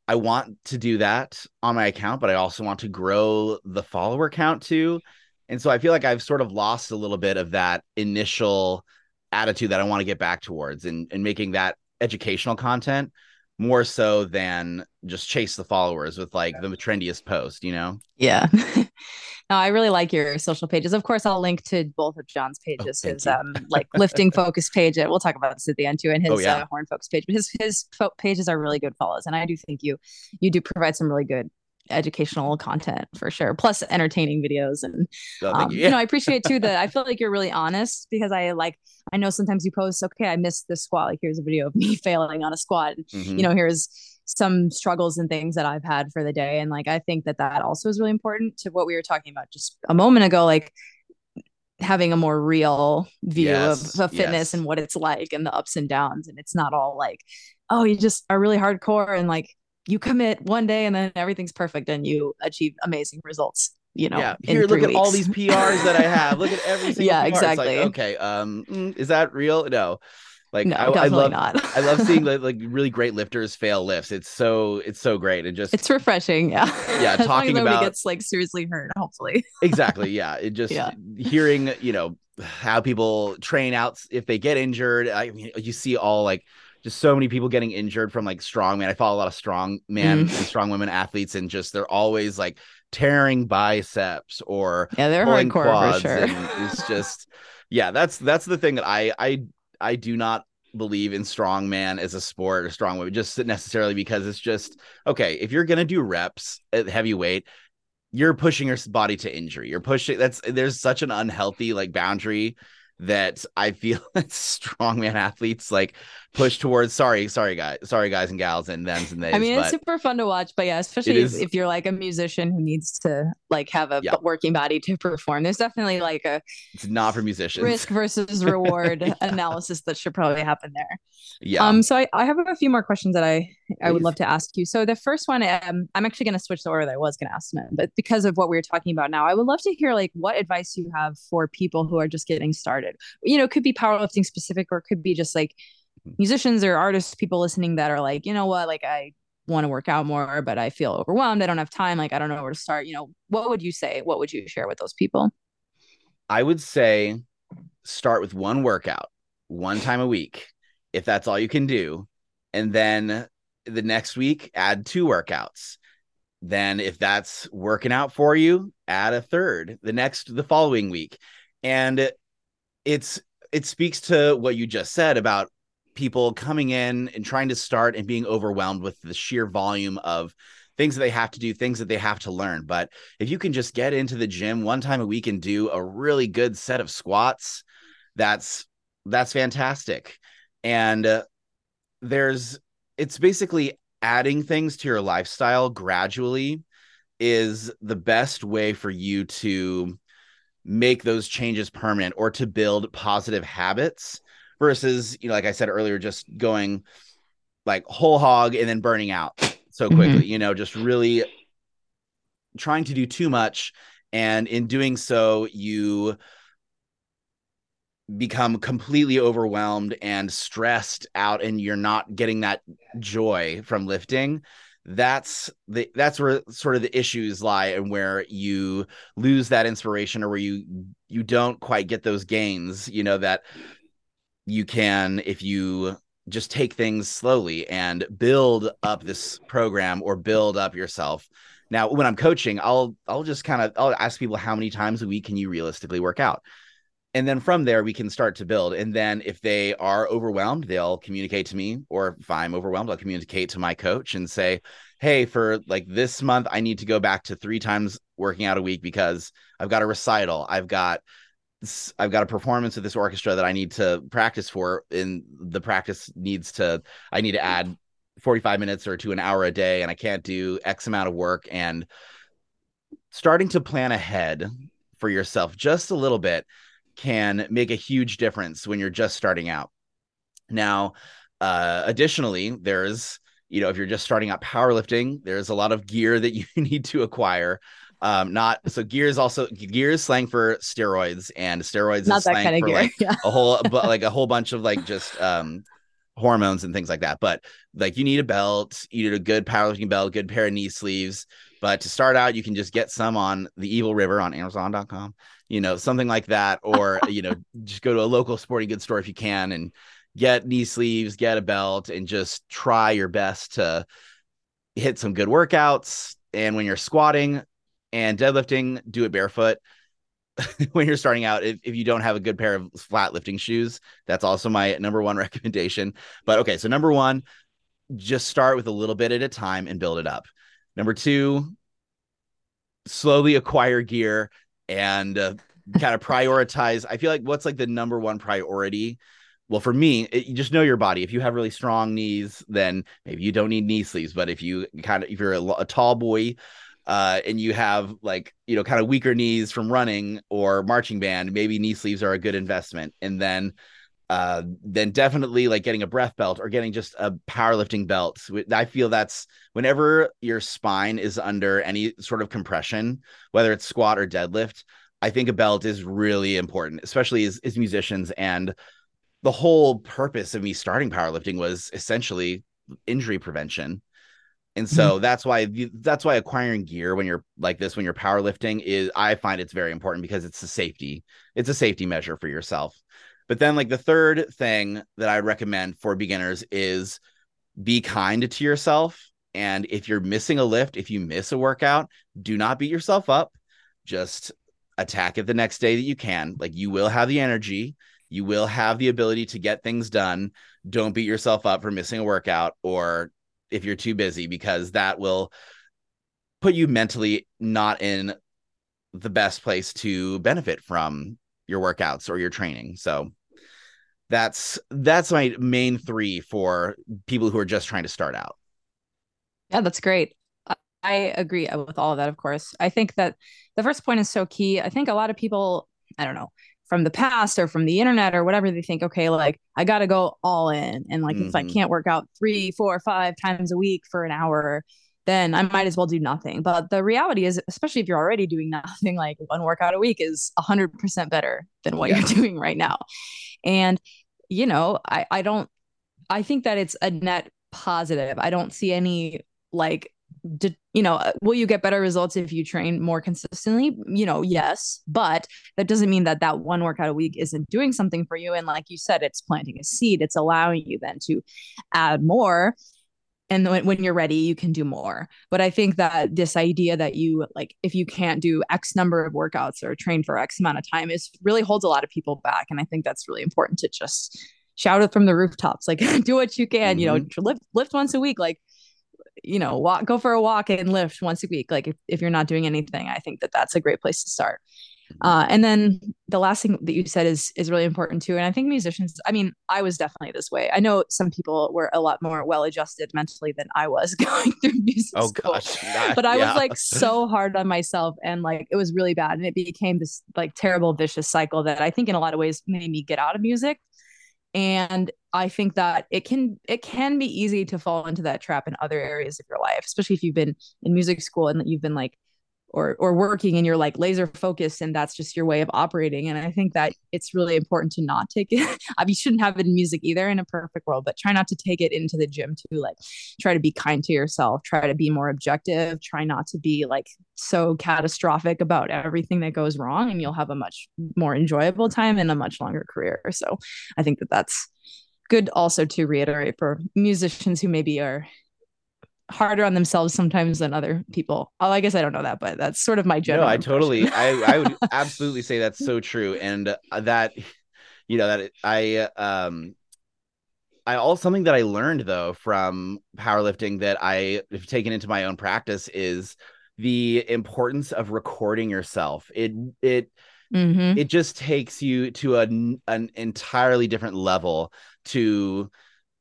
I want to do that on my account, but I also want to grow the follower count too. And so I feel like I've sort of lost a little bit of that initial attitude that I want to get back towards and, and making that educational content more so than just chase the followers with like the trendiest post, you know? Yeah. no, I really like your social pages. Of course, I'll link to both of John's oh, pages, oh, his um like lifting focus page. We'll talk about this at the end too, and his oh, yeah. uh, horn focus page. But his his fo- pages are really good follows, and I do think you you do provide some really good educational content for sure plus entertaining videos and oh, um, you. Yeah. you. know i appreciate too that i feel like you're really honest because i like i know sometimes you post okay i missed this squat like here's a video of me failing on a squat mm-hmm. you know here's some struggles and things that i've had for the day and like i think that that also is really important to what we were talking about just a moment ago like having a more real view yes, of, of fitness yes. and what it's like and the ups and downs and it's not all like oh you just are really hardcore and like you commit one day and then everything's perfect and you achieve amazing results you know yeah here look at all these prs that i have look at every single yeah PR. exactly like, okay um mm, is that real no like no, I, I, love not. I love seeing like, like really great lifters fail lifts. It's so it's so great and just it's refreshing. Yeah. Yeah. talking about gets like seriously hurt, hopefully. exactly. Yeah. It just yeah. hearing, you know, how people train out if they get injured. I mean, you see all like just so many people getting injured from like strongman. I follow a lot of strong man mm. and strong women athletes, and just they're always like tearing biceps or yeah, they're hardcore quads, for sure. It's just yeah, that's that's the thing that I I I do not believe in strongman as a sport or strong women just necessarily because it's just okay if you're gonna do reps at heavyweight you're pushing your body to injury you're pushing that's there's such an unhealthy like boundary that I feel that strongman athletes like push towards. Sorry, sorry guys, sorry guys and gals and thems and theys. I mean, it's super fun to watch, but yeah, especially if, if, you're like a musician who needs to like have a yeah. working body to perform. There's definitely like a it's not for musicians risk versus reward analysis that should probably happen there. Yeah. Um. So I, I have a few more questions that I I would love to ask you. So the first one, um, I'm actually going to switch the order that I was going to ask them, but because of what we were talking about now, I would love to hear like what advice you have for people who are just getting started. You know, it could be powerlifting specific, or it could be just like. Musicians or artists, people listening that are like, you know what, like I want to work out more, but I feel overwhelmed. I don't have time. Like I don't know where to start. You know, what would you say? What would you share with those people? I would say start with one workout, one time a week, if that's all you can do, and then the next week, add two workouts. Then, if that's working out for you, add a third the next, the following week. And it's, it speaks to what you just said about people coming in and trying to start and being overwhelmed with the sheer volume of things that they have to do, things that they have to learn. But if you can just get into the gym one time a week and do a really good set of squats, that's that's fantastic. And uh, there's it's basically adding things to your lifestyle gradually is the best way for you to make those changes permanent or to build positive habits versus you know like i said earlier just going like whole hog and then burning out so quickly mm-hmm. you know just really trying to do too much and in doing so you become completely overwhelmed and stressed out and you're not getting that joy from lifting that's the that's where sort of the issues lie and where you lose that inspiration or where you you don't quite get those gains you know that you can if you just take things slowly and build up this program or build up yourself. Now when i'm coaching i'll i'll just kind of i'll ask people how many times a week can you realistically work out? And then from there we can start to build. And then if they are overwhelmed they'll communicate to me. Or if i'm overwhelmed i'll communicate to my coach and say hey for like this month i need to go back to three times working out a week because i've got a recital. I've got I've got a performance of this orchestra that I need to practice for, and the practice needs to, I need to add 45 minutes or to an hour a day, and I can't do X amount of work. And starting to plan ahead for yourself just a little bit can make a huge difference when you're just starting out. Now, uh, additionally, there's you know if you're just starting out powerlifting, there's a lot of gear that you need to acquire. Um, not so gear is also gear is slang for steroids, and steroids not is slang kind of for gear. like yeah. a whole but like a whole bunch of like just um hormones and things like that. But like you need a belt, you need a good powerlifting belt, good pair of knee sleeves. But to start out, you can just get some on the Evil River on Amazon.com you know, something like that, or you know, just go to a local sporting goods store if you can and get knee sleeves, get a belt, and just try your best to hit some good workouts. And when you're squatting and deadlifting, do it barefoot. when you're starting out, if, if you don't have a good pair of flat lifting shoes, that's also my number one recommendation. But okay, so number one, just start with a little bit at a time and build it up. Number two, slowly acquire gear and uh, kind of prioritize. I feel like what's like the number one priority. Well, for me, it, you just know your body. If you have really strong knees, then maybe you don't need knee sleeves. But if you kind of if you're a, a tall boy, uh, and you have like you know kind of weaker knees from running or marching band, maybe knee sleeves are a good investment. And then uh, then definitely like getting a breath belt or getting just a powerlifting belt. I feel that's whenever your spine is under any sort of compression, whether it's squat or deadlift, I think a belt is really important, especially as, as musicians. And the whole purpose of me starting powerlifting was essentially injury prevention. And so mm-hmm. that's why that's why acquiring gear when you're like this when you're powerlifting is I find it's very important because it's a safety it's a safety measure for yourself. But then, like, the third thing that I recommend for beginners is be kind to yourself. And if you're missing a lift, if you miss a workout, do not beat yourself up. Just attack it the next day that you can. Like, you will have the energy, you will have the ability to get things done. Don't beat yourself up for missing a workout or if you're too busy, because that will put you mentally not in the best place to benefit from your workouts or your training. So that's that's my main three for people who are just trying to start out. Yeah, that's great. I agree uh, with all of that, of course. I think that the first point is so key. I think a lot of people, I don't know, from the past or from the internet or whatever, they think, okay, like I got to go all in. And like, mm-hmm. if I mm-hmm. can't work out three, four, five times a week for an hour, then I might as well do nothing. But the reality is, especially if you're already doing nothing, like one workout a week is 100% better than what yeah. you're doing right now. And, you know, I, I don't, I think that it's a net positive. I don't see any like, you know, uh, will you get better results if you train more consistently? You know, yes, but that doesn't mean that that one workout a week isn't doing something for you. And like you said, it's planting a seed. It's allowing you then to add more and when, when you're ready you can do more but i think that this idea that you like if you can't do x number of workouts or train for x amount of time is really holds a lot of people back and i think that's really important to just shout it from the rooftops like do what you can mm-hmm. you know mm-hmm. lift lift once a week like you know walk go for a walk and lift once a week like if, if you're not doing anything i think that that's a great place to start Uh, and then the last thing that you said is is really important too. And I think musicians, I mean, I was definitely this way. I know some people were a lot more well adjusted mentally than I was going through music oh, school. Gosh, but I yeah. was like so hard on myself and like it was really bad. And it became this like terrible vicious cycle that I think in a lot of ways made me get out of music. And I think that it can it can be easy to fall into that trap in other areas of your life, especially if you've been in music school and you've been like or or working and you're like laser focused and that's just your way of operating. And i think that it's really important to not take it you shouldn't have it in music either in a perfect world but try not to take it into the gym too like try to be kind to yourself try to be more objective try not to be like so catastrophic about everything that goes wrong and you'll have a much more enjoyable time and a much longer career. So i think that that's good also to reiterate for musicians who maybe are harder on themselves sometimes than other people. Oh, I guess I don't know that, but that's sort of my general. No, I totally, I, I would absolutely say that's so true, and uh, that, you know, that I, um, I all something that I learned though from powerlifting that I have taken into my own practice is the importance of recording yourself. It it mm-hmm. it just takes you to a, an entirely different level to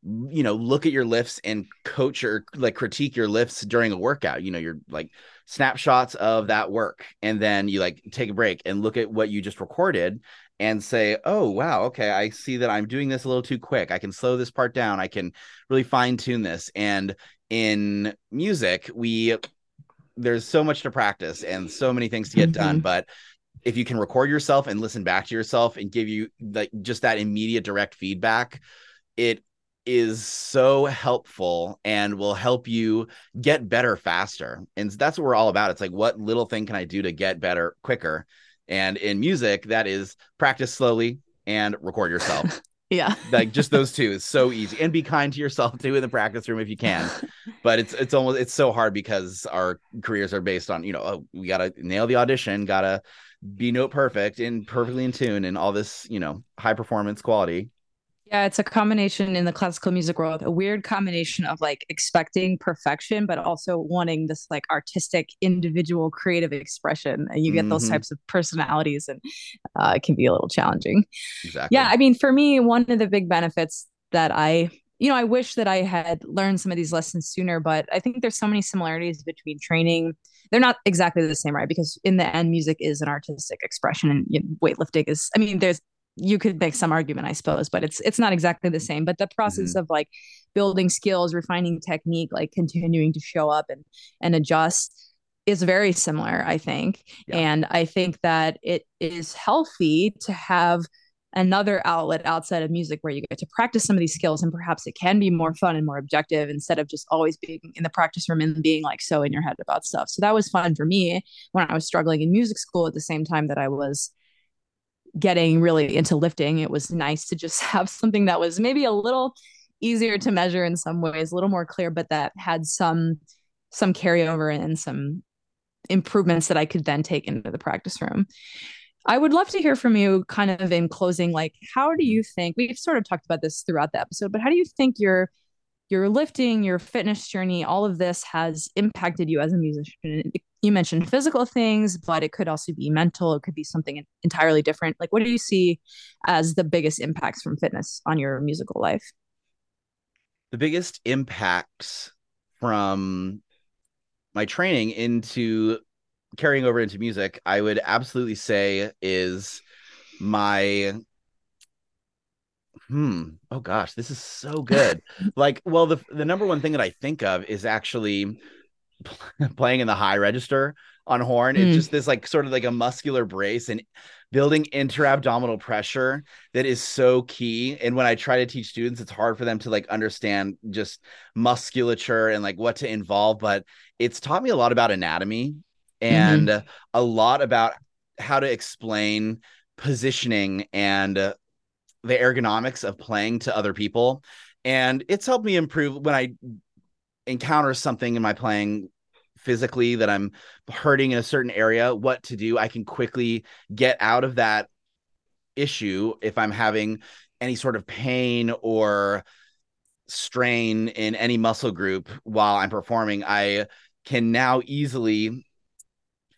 you know look at your lifts and coach or like critique your lifts during a workout you know you're like snapshots of that work. And then you like take a break and look at what you just recorded and say oh wow okay i see that i'm doing this a little too quick. I can slow this part down. I can really fine tune this. And in music we there's so much to practice and so many things to get mm-hmm. done but if you can record yourself and listen back to yourself and give you like just that immediate direct feedback it is so helpful and will help you get better faster. And that's what we're all about. It's like, what little thing can I do to get better quicker? And in music, that is practice slowly and record yourself. yeah. like just those two is so easy. And be kind to yourself too in the practice room if you can. But it's it's almost it's so hard because our careers are based on, you know, oh, we gotta nail the audition, gotta be note perfect and perfectly in tune and all this, you know, high performance quality. Yeah, it's a combination in the classical music world, a weird combination of like expecting perfection, but also wanting this like artistic, individual, creative expression. And you get mm-hmm. those types of personalities, and uh, it can be a little challenging. Exactly. Yeah, I mean, for me, one of the big benefits that I you know, I wish that I had learned some of these lessons sooner, but I think there's so many similarities between training. They're not exactly the same, right? Because in the end, music is an artistic expression, and you know, weightlifting is. I mean, there's you could make some argument, I suppose, but it's it's not exactly the same. But the process mm-hmm. of like building skills, refining technique, like continuing to show up and and adjust is very similar, I think. Yeah. And I think that it is healthy to have another outlet outside of music where you get to practice some of these skills and perhaps it can be more fun and more objective instead of just always being in the practice room and being like so in your head about stuff. So that was fun for me when I was struggling in music school at the same time that I was getting really into lifting, it was nice to just have something that was maybe a little easier to measure in some ways, a little more clear, but that had some some carryover and some improvements that I could then take into the practice room. I would love to hear from you kind of in closing like how do you think we've sort of talked about this throughout the episode, but how do you think your your lifting, your fitness journey, all of this has impacted you as a musician? You mentioned physical things, but it could also be mental. It could be something entirely different. Like, what do you see as the biggest impacts from fitness on your musical life? The biggest impacts from my training into carrying over into music, I would absolutely say is my hmm oh gosh this is so good like well the the number one thing that i think of is actually playing in the high register on horn. Mm. It's just this like sort of like a muscular brace and building intra-abdominal pressure that is so key. And when I try to teach students, it's hard for them to like understand just musculature and like what to involve. But it's taught me a lot about anatomy and mm-hmm. a lot about how to explain positioning and uh, the ergonomics of playing to other people. And it's helped me improve when I encounter something in my playing physically that I'm hurting in a certain area, what to do. I can quickly get out of that issue if I'm having any sort of pain or strain in any muscle group while I'm performing. I can now easily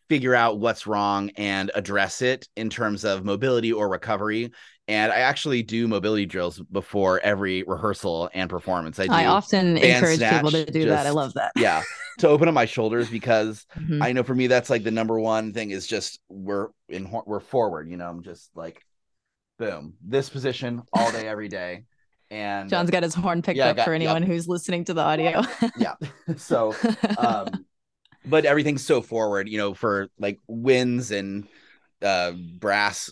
figure out what's wrong and address it in terms of mobility or recovery. And I actually do mobility drills before every rehearsal and performance. I, do I often encourage snatch, people to do just, that. I love that. yeah. To open up my shoulders because mm-hmm. I know for me that's like the number one thing is just we're in we're forward, you know, I'm just like boom, this position all day every day. And John's got his horn picked yeah, up got, for anyone yep. who's listening to the audio. yeah. So um but everything's so forward, you know, for like winds and uh brass,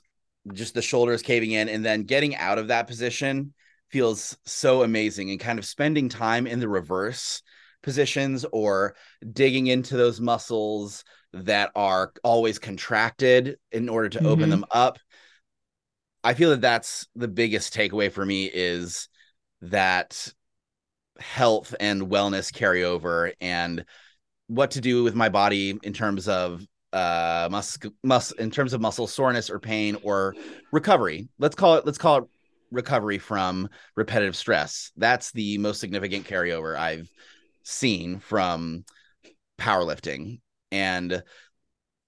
just the shoulders caving in and then getting out of that position feels so amazing and kind of spending time in the reverse positions or digging into those muscles that are always contracted in order to mm-hmm. open them up. I feel that that's the biggest takeaway for me is that health and wellness carry over and what to do with my body in terms of uh mus- mus- in terms of muscle soreness or pain or recovery. Let's call it let's call it recovery from repetitive stress. That's the most significant carryover i've seen from powerlifting. And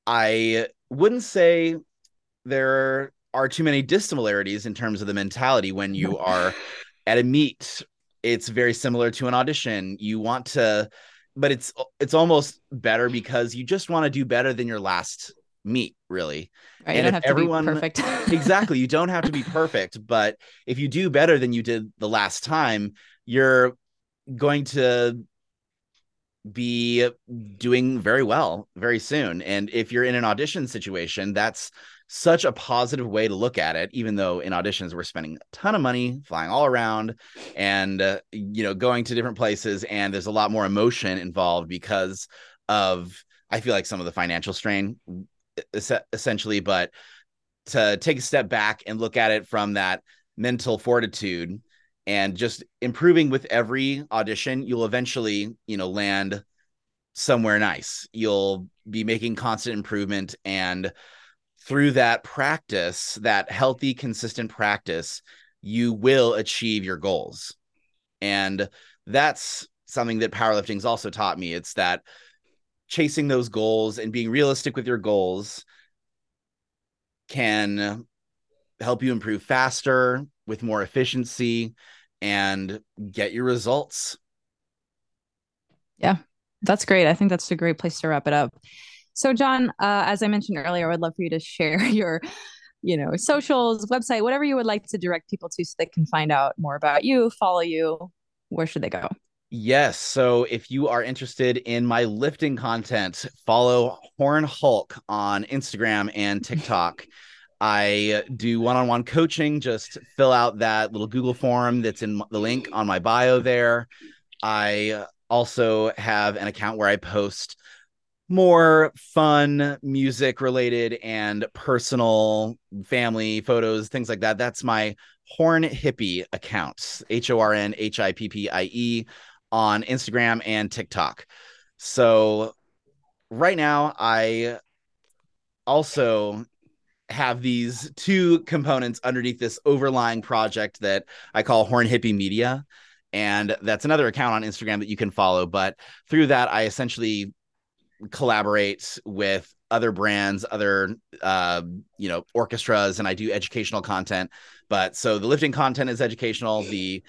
i wouldn't say there are too many dissimilarities in terms of the mentality when you are at a meet. It's very similar to an audition. You want to but it's it's almost better because you just want to do better than your last meet really. Right, and if everyone perfect. Exactly you don't have to be perfect but if you do better than you did the last time you're going to be doing very well very soon. And if you're in an audition situation that's such a positive way to look at it even though in auditions we're spending a ton of money flying all around and uh, you know going to different places and there's a lot more emotion involved because of i feel like some of the financial strain essentially but to take a step back and look at it from that mental fortitude and just improving with every audition you'll eventually you know land somewhere nice. You'll be making constant improvement and through that practice, that healthy, consistent practice, you will achieve your goals. And that's something that powerlifting's also taught me. It's that chasing those goals and being realistic with your goals can help you improve faster with more efficiency and get your results. Yeah, that's great. I think that's a great place to wrap it up. So, John, uh, as I mentioned earlier, I would love for you to share your, you know, socials, website, whatever you would like to direct people to, so they can find out more about you, follow you. Where should they go? Yes. So if you are interested in my lifting content, follow Horn Hulk on Instagram and TikTok. I do one on one coaching. Just fill out that little Google form that's in the link on my bio there. I also have an account where I post more fun music related and personal family photos things like that. That's my horn hippie account h-o-r-n-h-i-p-p-i-e on instagram and tiktok. So right now i also have these two components underneath this overlying project that i call horn hippie media and that's another account on instagram that you can follow. But through that i essentially collaborate with other brands, other uh, you know orchestras, and I do educational content. But so the lifting content is educational, the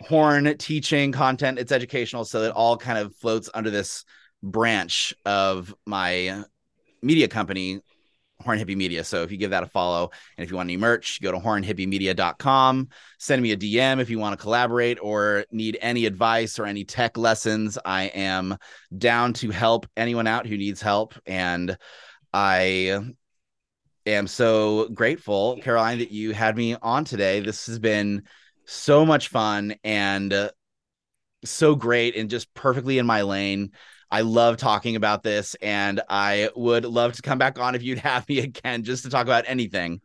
horn teaching content it's educational, so it all kind of floats under this branch of my media company Horn Hippie Media. So if you give that a follow and if you want any merch, go to hornhippiemedia.com. Send me a DM if you want to collaborate or need any advice or any tech lessons. I am down to help anyone out who needs help. And I am so grateful, Caroline, that you had me on today. This has been so much fun and so great and just perfectly in my lane. I love talking about this, and I would love to come back on if you'd have me again just to talk about anything.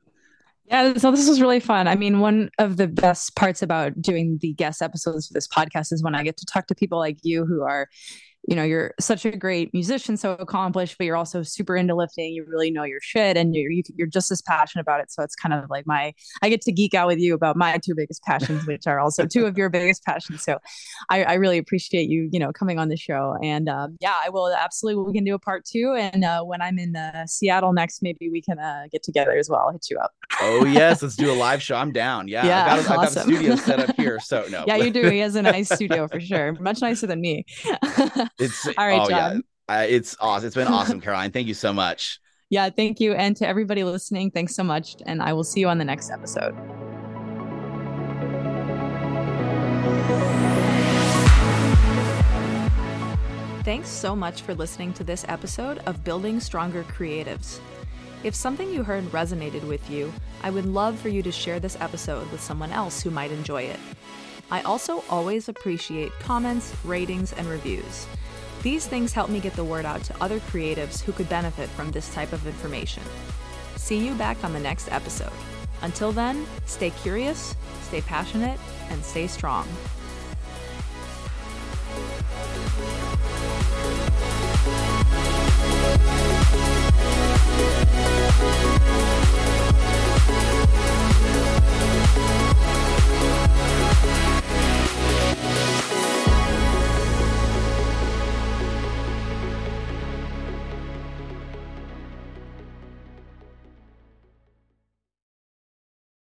Yeah, so this was really fun. I mean, one of the best parts about doing the guest episodes for this podcast is when I get to talk to people like you who are you know you're such a great musician so accomplished but you're also super into lifting you really know your shit and you're you're just as passionate about it. So it's kind of like my i get to geek out with you about my two biggest passions which are also two of your biggest passions. So i, I really appreciate you you know coming on the show. And um, yeah i will absolutely we can do a part two and uh, when i'm in uh, seattle next maybe we can uh, get together as well. I'll hit you up. Oh yes let's do a live show. I'm down. Yeah, yeah I've, got, awesome. I've got a studio set up here so no. Yeah you do. He has a nice studio for sure. Much nicer than me it's all right, oh, John. Yeah. Uh, it's awesome. It's been awesome, Caroline. Thank you so much. Yeah, thank you. And to everybody listening, thanks so much. And I will see you on the next episode. Thanks so much for listening to this episode of Building Stronger Creatives. If something you heard resonated with you, I would love for you to share this episode with someone else who might enjoy it. I also always appreciate comments, ratings, and reviews. These things help me get the word out to other creatives who could benefit from this type of information. See you back on the next episode. Until then, stay curious, stay passionate, and stay strong.